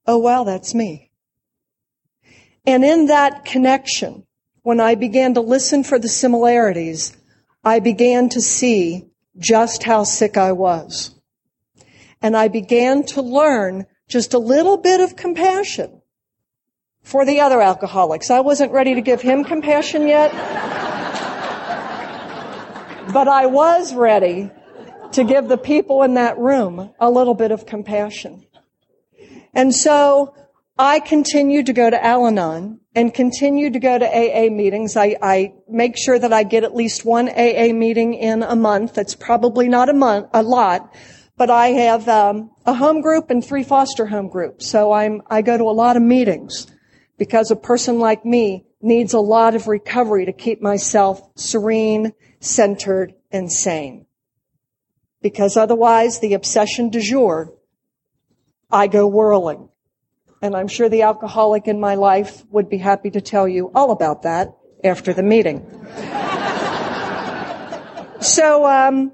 Oh wow, that's me. And in that connection, when I began to listen for the similarities, I began to see just how sick I was. And I began to learn just a little bit of compassion for the other alcoholics. I wasn't ready to give him compassion yet, but I was ready to give the people in that room a little bit of compassion. And so I continued to go to Al-Anon and continued to go to AA meetings. I, I, make sure that I get at least one AA meeting in a month. That's probably not a month, a lot, but I have um, a home group and three foster home groups. So I'm I go to a lot of meetings because a person like me needs a lot of recovery to keep myself serene, centered, and sane. Because otherwise, the obsession du jour I go whirling. And I'm sure the alcoholic in my life would be happy to tell you all about that after the meeting. so, um,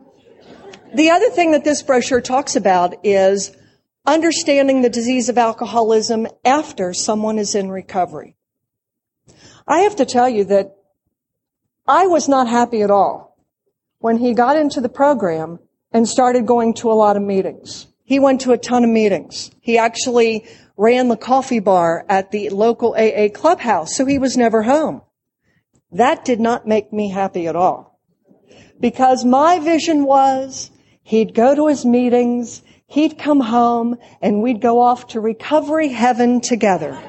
the other thing that this brochure talks about is understanding the disease of alcoholism after someone is in recovery. I have to tell you that I was not happy at all when he got into the program and started going to a lot of meetings. He went to a ton of meetings. He actually ran the coffee bar at the local AA clubhouse, so he was never home. That did not make me happy at all. Because my vision was he'd go to his meetings, he'd come home, and we'd go off to recovery heaven together.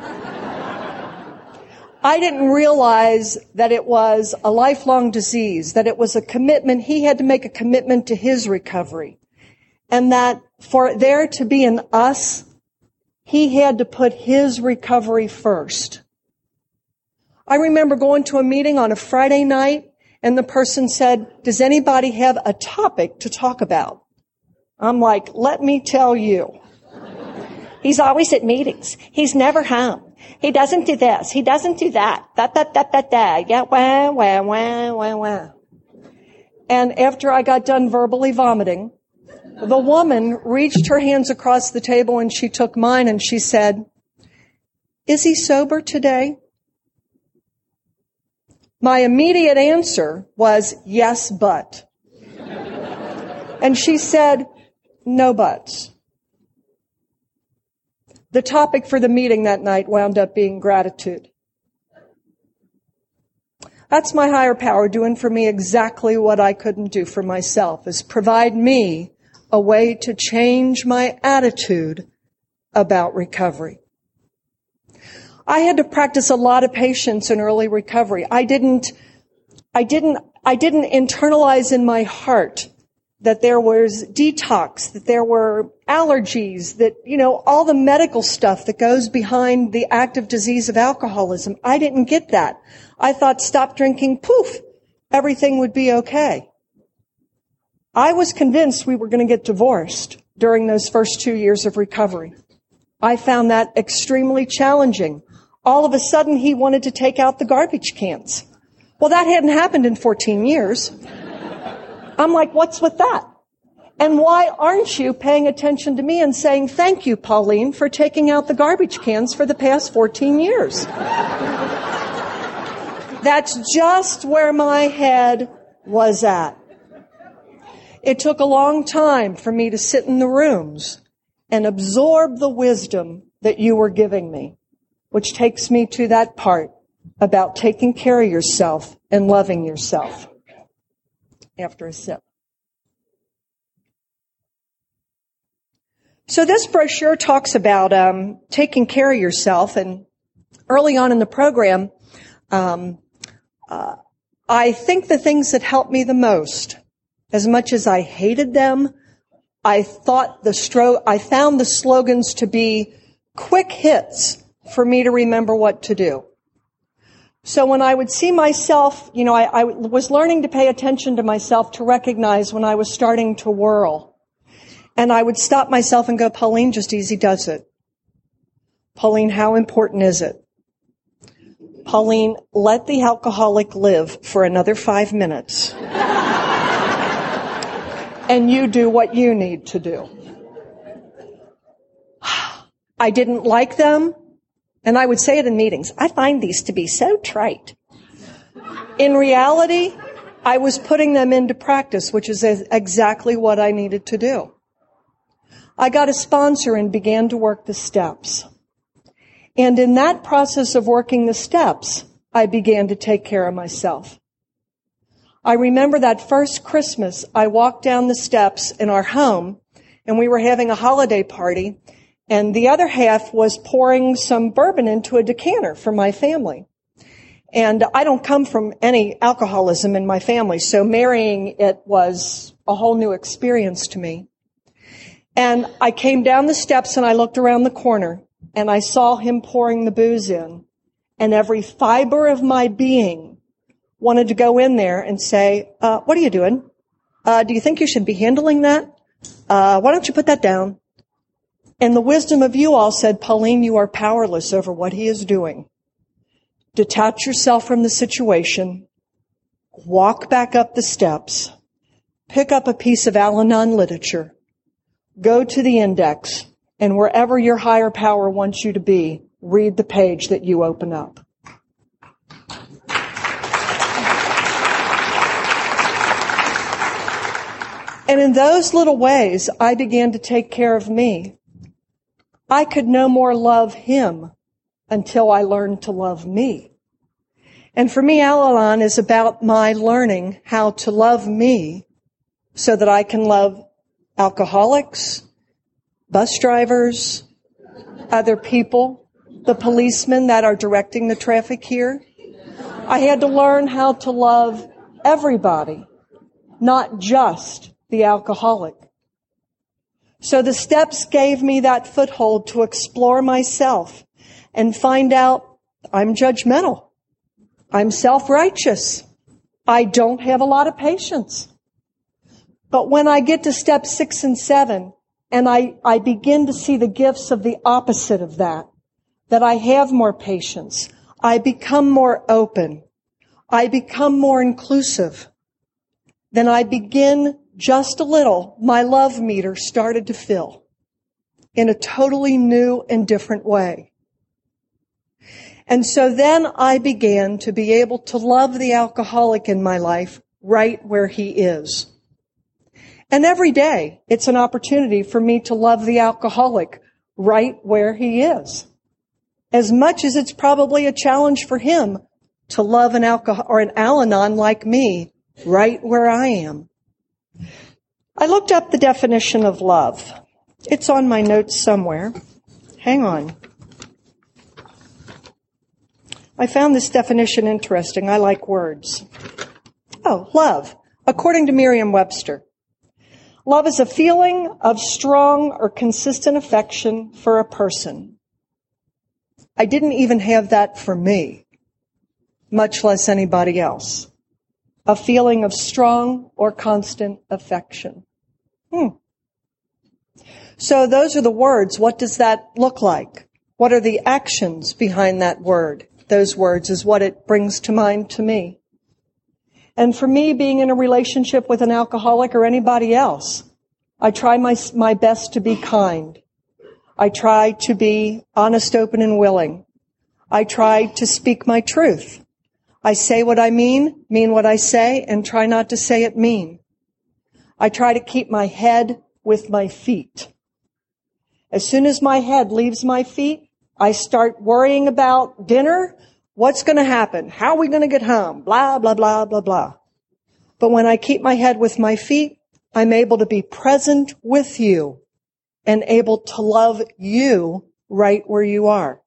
I didn't realize that it was a lifelong disease, that it was a commitment. He had to make a commitment to his recovery. And that for there to be an us, he had to put his recovery first. I remember going to a meeting on a Friday night and the person said, does anybody have a topic to talk about? I'm like, let me tell you. He's always at meetings. He's never home. He doesn't do this. He doesn't do that. That, that, that, that, that. Yeah, wah, wah, wah, wah, wah. And after I got done verbally vomiting, the woman reached her hands across the table and she took mine and she said, Is he sober today? My immediate answer was, Yes, but. and she said, No buts. the topic for the meeting that night wound up being gratitude. That's my higher power doing for me exactly what I couldn't do for myself is provide me a way to change my attitude about recovery. I had to practice a lot of patience in early recovery. I didn't, I didn't, I didn't internalize in my heart that there was detox, that there were allergies, that, you know, all the medical stuff that goes behind the active disease of alcoholism. I didn't get that. I thought stop drinking, poof, everything would be okay. I was convinced we were going to get divorced during those first two years of recovery. I found that extremely challenging. All of a sudden, he wanted to take out the garbage cans. Well, that hadn't happened in 14 years. I'm like, what's with that? And why aren't you paying attention to me and saying, thank you, Pauline, for taking out the garbage cans for the past 14 years? That's just where my head was at. It took a long time for me to sit in the rooms and absorb the wisdom that you were giving me, which takes me to that part about taking care of yourself and loving yourself. After a sip. So this brochure talks about um, taking care of yourself, and early on in the program, um, uh, I think the things that helped me the most as much as I hated them, I thought the stro- I found the slogans to be quick hits for me to remember what to do. So when I would see myself, you know, I, I, was learning to pay attention to myself to recognize when I was starting to whirl. And I would stop myself and go, Pauline, just easy does it. Pauline, how important is it? Pauline, let the alcoholic live for another five minutes and you do what you need to do. I didn't like them, and I would say it in meetings. I find these to be so trite. In reality, I was putting them into practice, which is exactly what I needed to do. I got a sponsor and began to work the steps. And in that process of working the steps, I began to take care of myself. I remember that first Christmas, I walked down the steps in our home and we were having a holiday party and the other half was pouring some bourbon into a decanter for my family. And I don't come from any alcoholism in my family, so marrying it was a whole new experience to me. And I came down the steps and I looked around the corner and I saw him pouring the booze in and every fiber of my being wanted to go in there and say, uh, what are you doing? Uh, do you think you should be handling that? Uh, why don't you put that down? And the wisdom of you all said, Pauline, you are powerless over what he is doing. Detach yourself from the situation, walk back up the steps, pick up a piece of Al-Anon literature, go to the index, and wherever your higher power wants you to be, read the page that you open up. And in those little ways, I began to take care of me. I could no more love him until I learned to love me. And for me, Al-Anon is about my learning how to love me so that I can love alcoholics, bus drivers, other people, the policemen that are directing the traffic here. I had to learn how to love everybody, not just the alcoholic. So the steps gave me that foothold to explore myself and find out I'm judgmental. I'm self-righteous. I don't have a lot of patience. But when I get to step six and seven and I, I begin to see the gifts of the opposite of that, that I have more patience, I become more open, I become more inclusive, then I begin just a little, my love meter started to fill in a totally new and different way. And so then I began to be able to love the alcoholic in my life right where he is. And every day it's an opportunity for me to love the alcoholic right where he is. As much as it's probably a challenge for him to love an alcohol or an Al-Anon like me right where I am. I looked up the definition of love. It's on my notes somewhere. Hang on. I found this definition interesting. I like words. Oh, love. According to Merriam Webster, love is a feeling of strong or consistent affection for a person. I didn't even have that for me, much less anybody else. A feeling of strong or constant affection. Hmm. So those are the words. What does that look like? What are the actions behind that word? Those words is what it brings to mind to me. And for me, being in a relationship with an alcoholic or anybody else, I try my, my best to be kind. I try to be honest, open, and willing. I try to speak my truth. I say what I mean, mean what I say, and try not to say it mean. I try to keep my head with my feet. As soon as my head leaves my feet, I start worrying about dinner. What's going to happen? How are we going to get home? Blah, blah, blah, blah, blah. But when I keep my head with my feet, I'm able to be present with you and able to love you right where you are.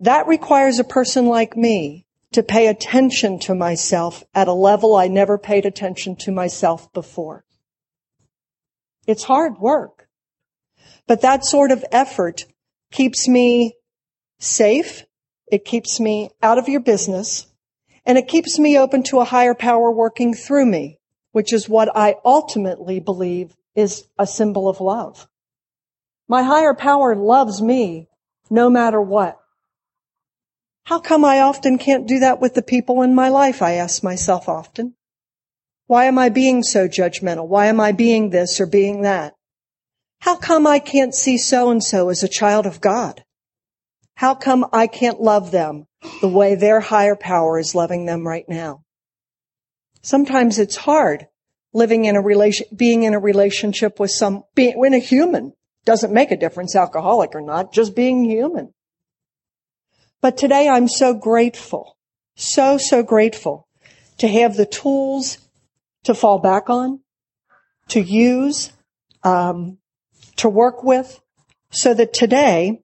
That requires a person like me to pay attention to myself at a level I never paid attention to myself before. It's hard work. But that sort of effort keeps me safe. It keeps me out of your business and it keeps me open to a higher power working through me, which is what I ultimately believe is a symbol of love. My higher power loves me no matter what. How come I often can't do that with the people in my life? I ask myself often. Why am I being so judgmental? Why am I being this or being that? How come I can't see so and so as a child of God? How come I can't love them the way their higher power is loving them right now? Sometimes it's hard living in a relation, being in a relationship with some, being, when a human doesn't make a difference, alcoholic or not, just being human. But today I'm so grateful, so, so grateful to have the tools to fall back on, to use, um, to work with, so that today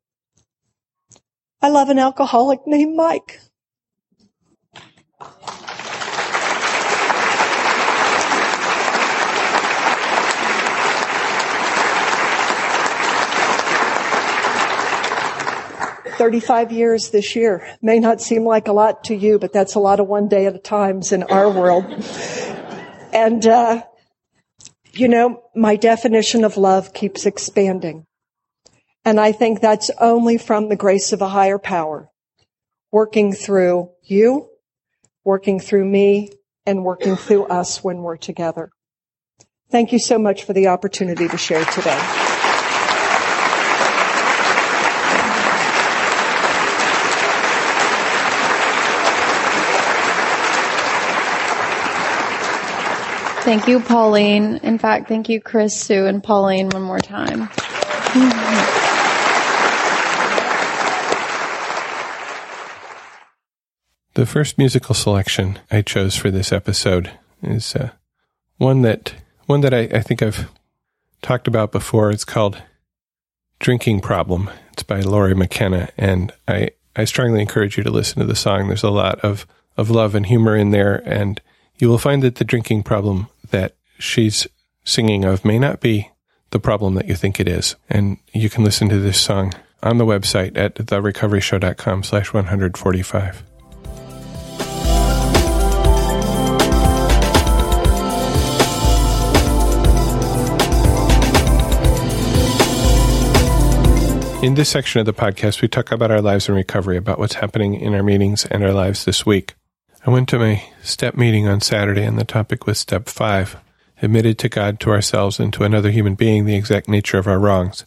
I love an alcoholic named Mike. Thirty-five years this year may not seem like a lot to you, but that's a lot of one day at a times in our world. And uh, you know, my definition of love keeps expanding. And I think that's only from the grace of a higher power working through you, working through me, and working through us when we're together. Thank you so much for the opportunity to share today. Thank you, Pauline. In fact, thank you, Chris, Sue, and Pauline one more time. The first musical selection I chose for this episode is uh, one that one that I, I think I've talked about before. It's called "Drinking Problem." It's by Lori McKenna, and I I strongly encourage you to listen to the song. There's a lot of of love and humor in there, and you will find that the drinking problem that she's singing of may not be the problem that you think it is. And you can listen to this song on the website at therecoveryshow.com slash 145. In this section of the podcast, we talk about our lives in recovery, about what's happening in our meetings and our lives this week. I went to my step meeting on Saturday, and the topic was step five admitted to God, to ourselves, and to another human being the exact nature of our wrongs.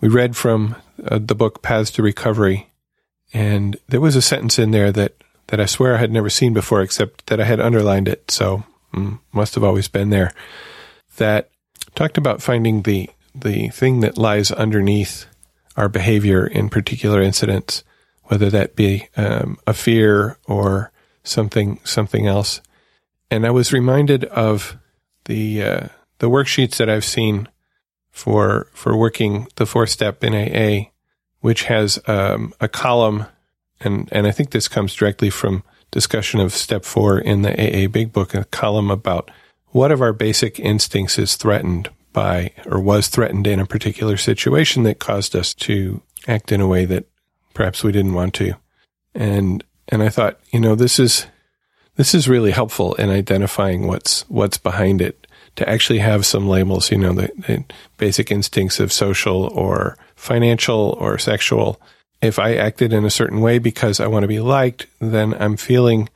We read from uh, the book Paths to Recovery, and there was a sentence in there that, that I swear I had never seen before, except that I had underlined it, so mm, must have always been there. That talked about finding the the thing that lies underneath our behavior in particular incidents, whether that be um, a fear or something something else. And I was reminded of the uh, the worksheets that I've seen for for working the four step in AA, which has um, a column, and and I think this comes directly from discussion of step four in the AA Big Book, a column about what of our basic instincts is threatened by or was threatened in a particular situation that caused us to act in a way that perhaps we didn't want to. And and I thought, you know, this is this is really helpful in identifying what's what's behind it. To actually have some labels, you know, the, the basic instincts of social or financial or sexual. If I acted in a certain way because I want to be liked, then I'm feeling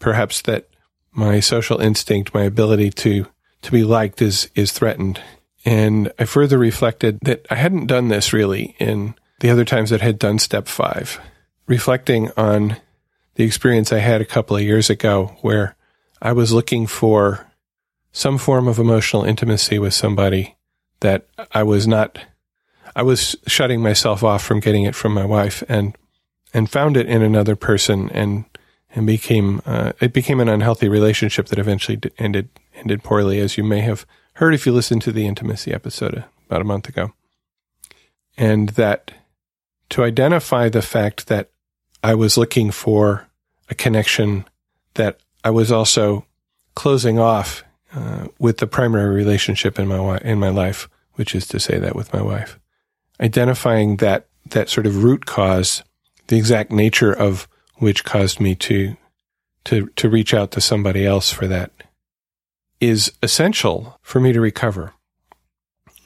perhaps that my social instinct, my ability to to be liked is is threatened. And I further reflected that I hadn't done this really in the other times that I had done step five, reflecting on the experience I had a couple of years ago where I was looking for some form of emotional intimacy with somebody that I was not, I was shutting myself off from getting it from my wife and, and found it in another person and, and became, uh, it became an unhealthy relationship that eventually ended, ended poorly, as you may have heard if you listened to the intimacy episode about a month ago. And that to identify the fact that I was looking for a connection that I was also closing off uh, with the primary relationship in my in my life, which is to say that with my wife, identifying that that sort of root cause, the exact nature of which caused me to to to reach out to somebody else for that, is essential for me to recover.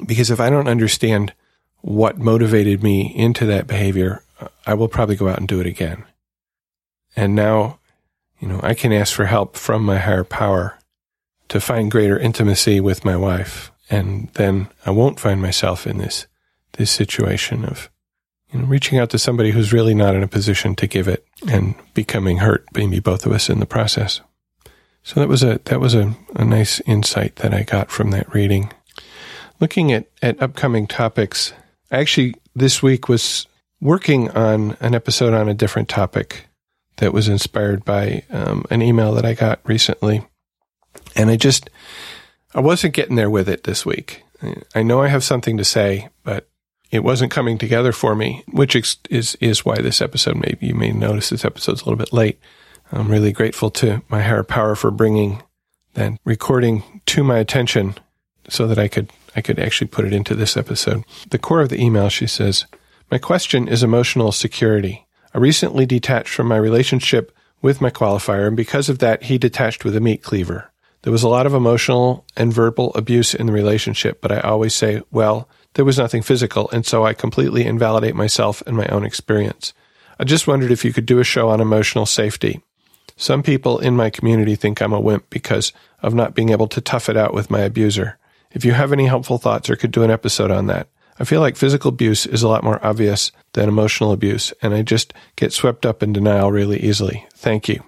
Because if I don't understand what motivated me into that behavior, I will probably go out and do it again. And now, you know, I can ask for help from my higher power to find greater intimacy with my wife. And then I won't find myself in this, this situation of, you know, reaching out to somebody who's really not in a position to give it and becoming hurt, maybe both of us in the process. So that was a, that was a, a nice insight that I got from that reading. Looking at, at upcoming topics, actually this week was working on an episode on a different topic that was inspired by um, an email that I got recently. And I just, I wasn't getting there with it this week. I know I have something to say, but it wasn't coming together for me, which is, is, why this episode, maybe you may notice this episode's a little bit late. I'm really grateful to my higher power for bringing that recording to my attention so that I could, I could actually put it into this episode. The core of the email, she says, my question is emotional security. I recently detached from my relationship with my qualifier, and because of that, he detached with a meat cleaver. There was a lot of emotional and verbal abuse in the relationship, but I always say, well, there was nothing physical, and so I completely invalidate myself and my own experience. I just wondered if you could do a show on emotional safety. Some people in my community think I'm a wimp because of not being able to tough it out with my abuser. If you have any helpful thoughts or could do an episode on that, I feel like physical abuse is a lot more obvious than emotional abuse, and I just get swept up in denial really easily. Thank you.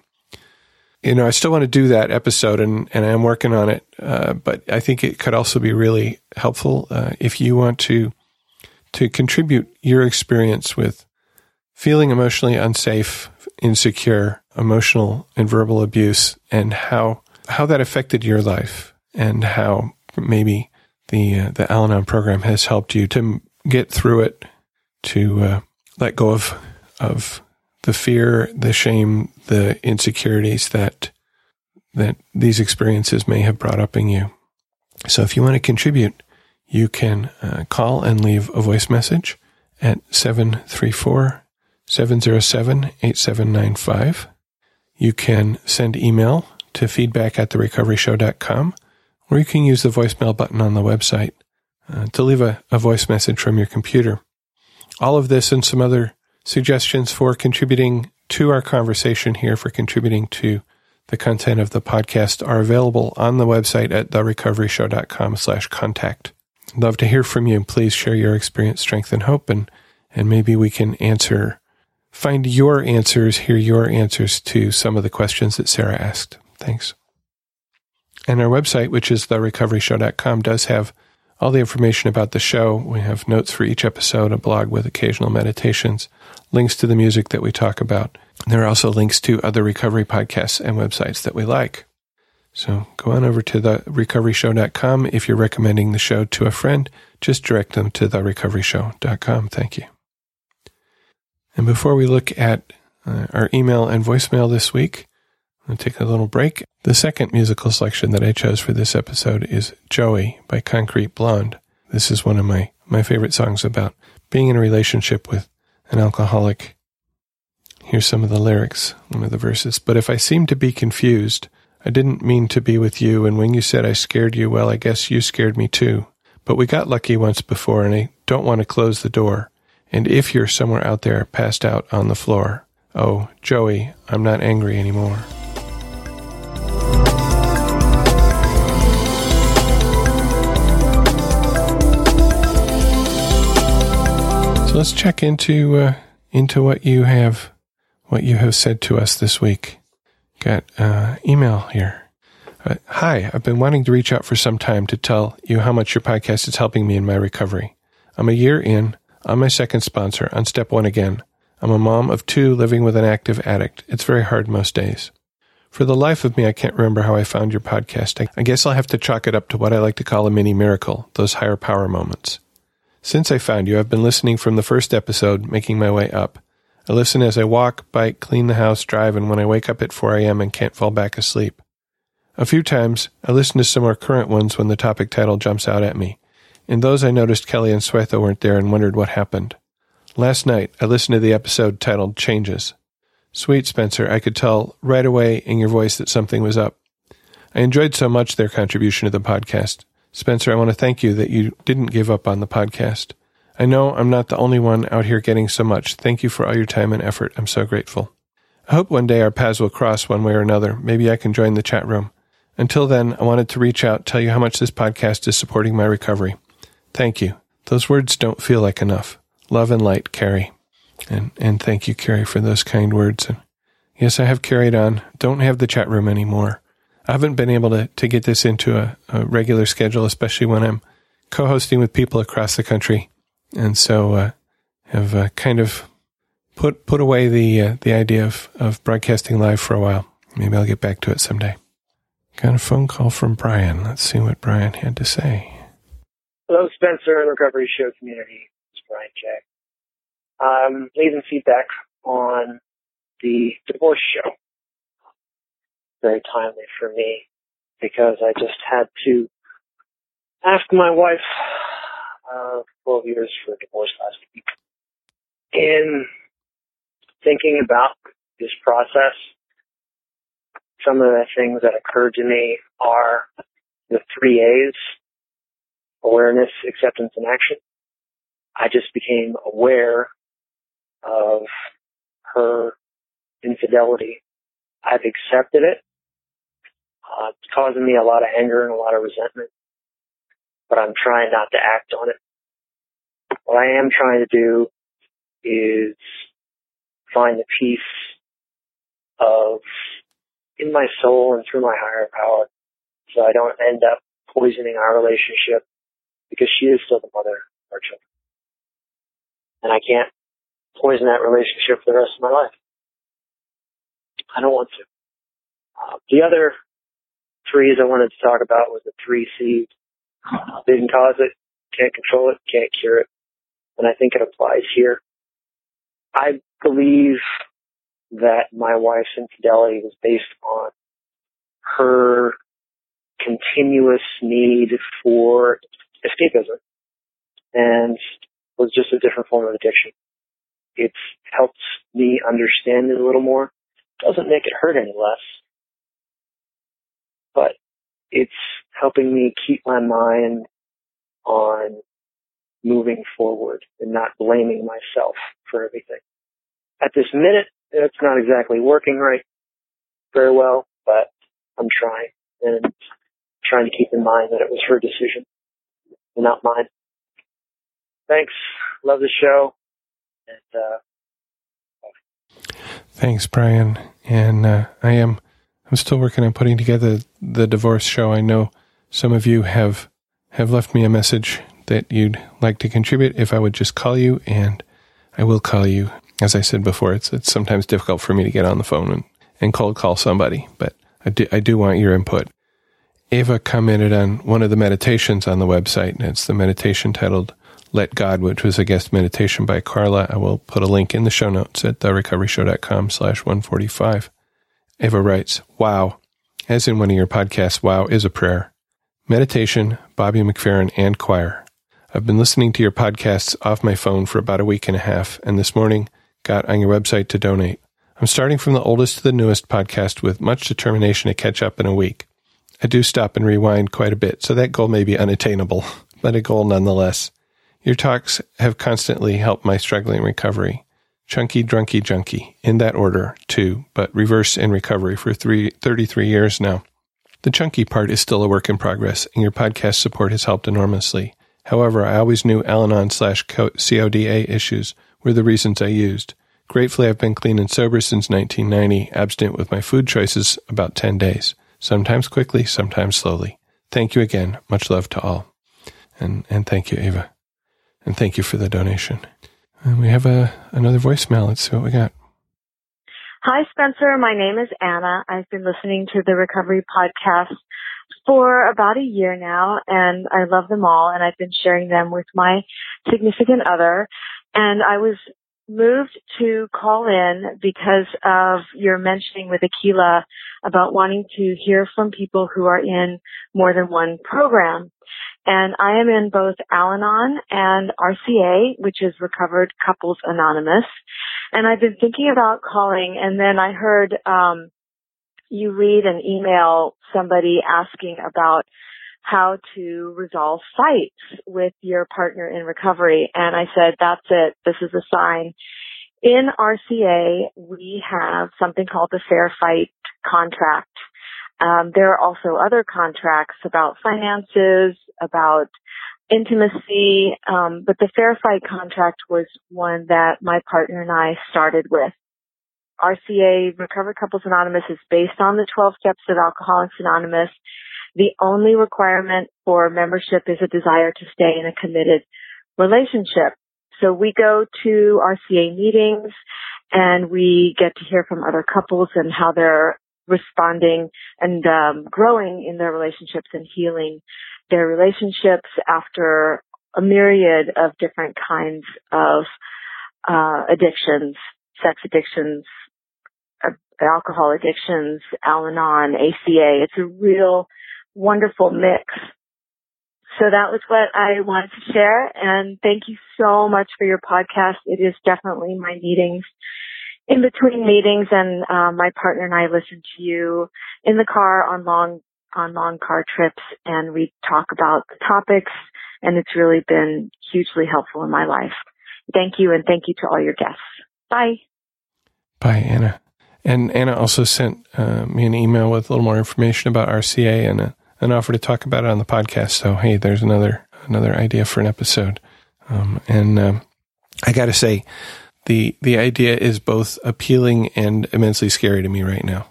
You know, I still want to do that episode, and, and I'm working on it, uh, but I think it could also be really helpful uh, if you want to to contribute your experience with feeling emotionally unsafe, insecure, emotional and verbal abuse, and how how that affected your life, and how maybe the uh, the Al-Anon program has helped you to get through it, to uh, let go of of the fear, the shame, the insecurities that that these experiences may have brought up in you. So, if you want to contribute, you can uh, call and leave a voice message at 734 707 8795. You can send email to feedback at therecoveryshow.com or you can use the voicemail button on the website uh, to leave a, a voice message from your computer. All of this and some other suggestions for contributing to our conversation here, for contributing to the content of the podcast are available on the website at therecoveryshow.com slash contact. Love to hear from you. And please share your experience, strength, and hope, and, and maybe we can answer, find your answers, hear your answers to some of the questions that Sarah asked. Thanks. And our website, which is therecoveryshow.com, does have all the information about the show. We have notes for each episode, a blog with occasional meditations, links to the music that we talk about. There are also links to other recovery podcasts and websites that we like. So go on over to the recoveryshow.com. If you're recommending the show to a friend, just direct them to the recoveryshow.com. Thank you. And before we look at uh, our email and voicemail this week, I'm going to take a little break. The second musical selection that I chose for this episode is Joey by Concrete Blonde. This is one of my, my favorite songs about being in a relationship with an alcoholic. Here's some of the lyrics, one of the verses. But if I seem to be confused, I didn't mean to be with you, and when you said I scared you, well, I guess you scared me too. But we got lucky once before, and I don't want to close the door. And if you're somewhere out there passed out on the floor, oh, Joey, I'm not angry anymore. So let's check into uh, into what you have what you have said to us this week. Got uh, email here. Uh, Hi, I've been wanting to reach out for some time to tell you how much your podcast is helping me in my recovery. I'm a year in. I'm my second sponsor on step one again. I'm a mom of two living with an active addict. It's very hard most days. For the life of me, I can't remember how I found your podcast. I, guess I'll have to chalk it up to what I like to call a mini miracle, those higher power moments. Since I found you, I've been listening from the first episode, making my way up. I listen as I walk, bike, clean the house, drive, and when I wake up at 4 a.m. and can't fall back asleep. A few times, I listen to some more current ones when the topic title jumps out at me. In those, I noticed Kelly and Swetha weren't there and wondered what happened. Last night, I listened to the episode titled Changes. Sweet Spencer, I could tell right away in your voice that something was up. I enjoyed so much their contribution to the podcast. Spencer, I want to thank you that you didn't give up on the podcast. I know I'm not the only one out here getting so much. Thank you for all your time and effort. I'm so grateful. I hope one day our paths will cross one way or another. Maybe I can join the chat room. Until then, I wanted to reach out, tell you how much this podcast is supporting my recovery. Thank you. Those words don't feel like enough. Love and light, Carrie. And, and thank you, Carrie, for those kind words. And yes, I have carried on. Don't have the chat room anymore. I haven't been able to, to get this into a, a regular schedule, especially when I'm co-hosting with people across the country and so uh, have uh, kind of put put away the uh, the idea of, of broadcasting live for a while. Maybe I'll get back to it someday. Got a phone call from Brian. Let's see what Brian had to say. Hello, Spencer and Recovery Show community. It's Brian J. Um, leaving feedback on the divorce show. Very timely for me because I just had to ask my wife uh, 12 years for divorce last week. In thinking about this process, some of the things that occurred to me are the three A's, awareness, acceptance, and action. I just became aware of her infidelity. I've accepted it. Uh, it's causing me a lot of anger and a lot of resentment but I'm trying not to act on it. What I am trying to do is find the peace of in my soul and through my higher power so I don't end up poisoning our relationship because she is still the mother of our children. And I can't poison that relationship for the rest of my life. I don't want to. Uh, the other threes I wanted to talk about was the three C's didn't cause it, can't control it, can't cure it. And I think it applies here. I believe that my wife's infidelity was based on her continuous need for escapism and was just a different form of addiction. It's helped me understand it a little more. Doesn't make it hurt any less, but it's helping me keep my mind on moving forward and not blaming myself for everything. At this minute, it's not exactly working right very well, but I'm trying and trying to keep in mind that it was her decision and not mine. Thanks. Love the show. And, uh, Thanks, Brian. And uh, I am I'm still working on putting together the divorce show. I know some of you have have left me a message that you'd like to contribute, if I would just call you, and I will call you. As I said before, it's it's sometimes difficult for me to get on the phone and, and cold call somebody, but I do, I do want your input. Ava commented on one of the meditations on the website, and it's the meditation titled Let God, which was a guest meditation by Carla. I will put a link in the show notes at therecoveryshow.com slash 145. Ava writes, Wow. As in one of your podcasts, wow is a prayer. Meditation, Bobby McFerrin, and choir. I've been listening to your podcasts off my phone for about a week and a half, and this morning got on your website to donate. I'm starting from the oldest to the newest podcast with much determination to catch up in a week. I do stop and rewind quite a bit, so that goal may be unattainable, but a goal nonetheless. Your talks have constantly helped my struggling recovery. Chunky, drunky, junky, in that order, too, but reverse in recovery for three, 33 years now. The chunky part is still a work in progress, and your podcast support has helped enormously. However, I always knew Al Anon slash CODA issues were the reasons I used. Gratefully, I've been clean and sober since 1990, abstinent with my food choices about 10 days, sometimes quickly, sometimes slowly. Thank you again. Much love to all. And, and thank you, Ava. And thank you for the donation. And we have a, another voicemail. Let's see what we got. Hi, Spencer. My name is Anna. I've been listening to the Recovery Podcast for about a year now, and I love them all, and I've been sharing them with my significant other. And I was moved to call in because of your mentioning with Akila about wanting to hear from people who are in more than one program. And I am in both Al-Anon and RCA, which is Recovered Couples Anonymous. And I've been thinking about calling and then I heard, um, you read an email somebody asking about how to resolve fights with your partner in recovery. And I said, that's it. This is a sign. In RCA, we have something called the fair fight contract. Um, there are also other contracts about finances, about intimacy, um, but the fair fight contract was one that my partner and I started with. RCA, Recovered Couples Anonymous, is based on the 12 steps of Alcoholics Anonymous the only requirement for membership is a desire to stay in a committed relationship. So we go to RCA meetings and we get to hear from other couples and how they're responding and um, growing in their relationships and healing their relationships after a myriad of different kinds of uh, addictions, sex addictions, uh, alcohol addictions, Al-Anon, ACA. It's a real wonderful mix. So that was what I wanted to share. And thank you so much for your podcast. It is definitely my meetings in between meetings and um, my partner and I listen to you in the car on long on long car trips and we talk about the topics and it's really been hugely helpful in my life. Thank you and thank you to all your guests. Bye. Bye, Anna. And Anna also sent uh, me an email with a little more information about RCA and a an offer to talk about it on the podcast. So hey, there's another another idea for an episode. Um, and um, I got to say, the the idea is both appealing and immensely scary to me right now,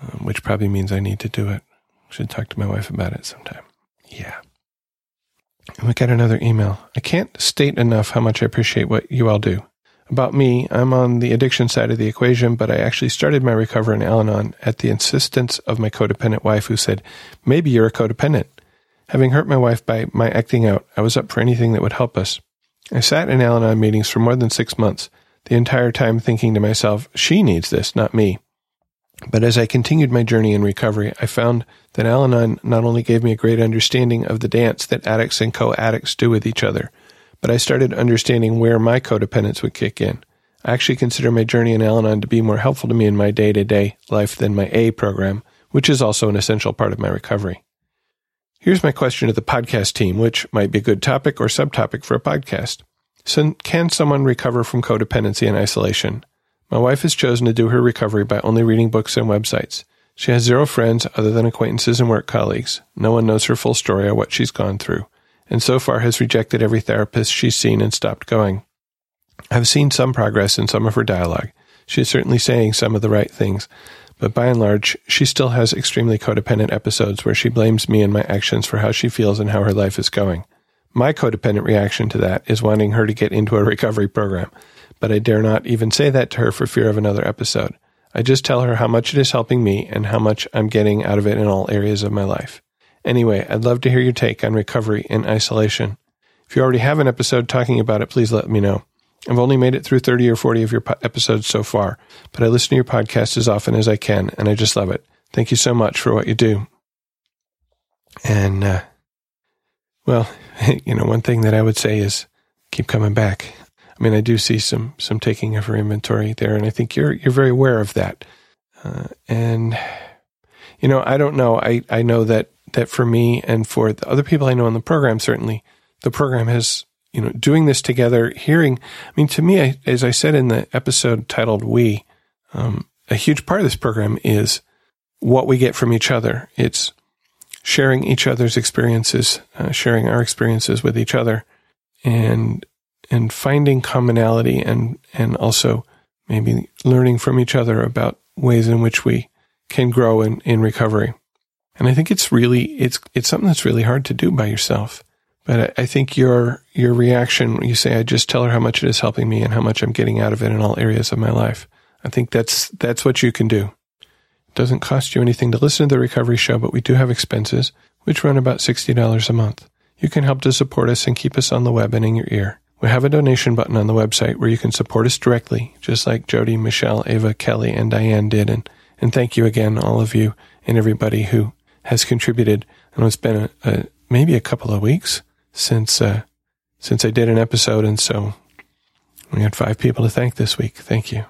um, which probably means I need to do it. Should talk to my wife about it sometime. Yeah. And we got another email. I can't state enough how much I appreciate what you all do. About me, I'm on the addiction side of the equation, but I actually started my recovery in Al Anon at the insistence of my codependent wife who said, maybe you're a codependent. Having hurt my wife by my acting out, I was up for anything that would help us. I sat in Al Anon meetings for more than six months, the entire time thinking to myself, she needs this, not me. But as I continued my journey in recovery, I found that Al Anon not only gave me a great understanding of the dance that addicts and co-addicts do with each other, but I started understanding where my codependence would kick in. I actually consider my journey in Al Anon to be more helpful to me in my day to day life than my A program, which is also an essential part of my recovery. Here's my question to the podcast team, which might be a good topic or subtopic for a podcast. So can someone recover from codependency and isolation? My wife has chosen to do her recovery by only reading books and websites. She has zero friends other than acquaintances and work colleagues. No one knows her full story or what she's gone through and so far has rejected every therapist she's seen and stopped going. I've seen some progress in some of her dialogue. She is certainly saying some of the right things, but by and large, she still has extremely codependent episodes where she blames me and my actions for how she feels and how her life is going. My codependent reaction to that is wanting her to get into a recovery program, but I dare not even say that to her for fear of another episode. I just tell her how much it is helping me and how much I'm getting out of it in all areas of my life. Anyway, I'd love to hear your take on recovery in isolation. If you already have an episode talking about it, please let me know. I've only made it through 30 or 40 of your po- episodes so far, but I listen to your podcast as often as I can, and I just love it. Thank you so much for what you do. And, uh, well, you know, one thing that I would say is keep coming back. I mean, I do see some some taking of her inventory there, and I think you're you're very aware of that. Uh, and you know, I don't know. I I know that that for me and for the other people I know in the program, certainly the program has you know doing this together, hearing. I mean, to me, I, as I said in the episode titled "We," um, a huge part of this program is what we get from each other. It's sharing each other's experiences, uh, sharing our experiences with each other, and and finding commonality and and also maybe learning from each other about ways in which we can grow in, in recovery. And I think it's really it's it's something that's really hard to do by yourself. But I, I think your your reaction when you say I just tell her how much it is helping me and how much I'm getting out of it in all areas of my life. I think that's that's what you can do. It doesn't cost you anything to listen to the recovery show, but we do have expenses, which run about sixty dollars a month. You can help to support us and keep us on the web and in your ear. We have a donation button on the website where you can support us directly, just like Jody, Michelle, Ava, Kelly, and Diane did. And, and thank you again, all of you and everybody who has contributed. And it's been a, a maybe a couple of weeks since uh, since I did an episode, and so we had five people to thank this week. Thank you.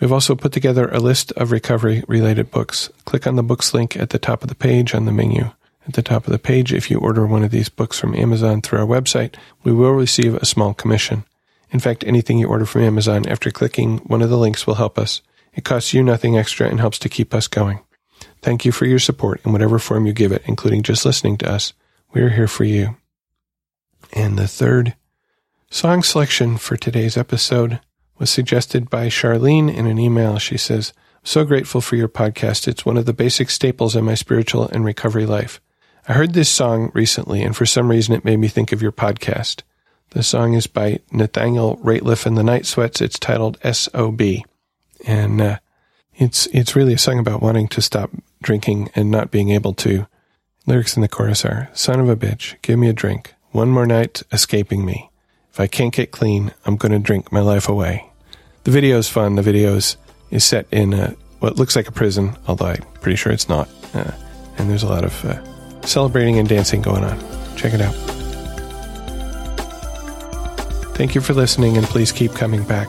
We've also put together a list of recovery related books. Click on the books link at the top of the page on the menu at the top of the page. If you order one of these books from Amazon through our website, we will receive a small commission. In fact, anything you order from Amazon after clicking one of the links will help us. It costs you nothing extra and helps to keep us going. Thank you for your support in whatever form you give it, including just listening to us. We are here for you. And the third song selection for today's episode was suggested by Charlene in an email. She says, so grateful for your podcast. It's one of the basic staples in my spiritual and recovery life. I heard this song recently, and for some reason it made me think of your podcast. The song is by Nathaniel Rateliff and the Night Sweats. It's titled S.O.B. And uh, it's it's really a song about wanting to stop drinking and not being able to. Lyrics in the chorus are Son of a bitch, give me a drink. One more night escaping me. If I can't get clean, I'm going to drink my life away. The video is fun. The video is, is set in a, what looks like a prison, although I'm pretty sure it's not. Uh, and there's a lot of uh, celebrating and dancing going on. Check it out. Thank you for listening, and please keep coming back.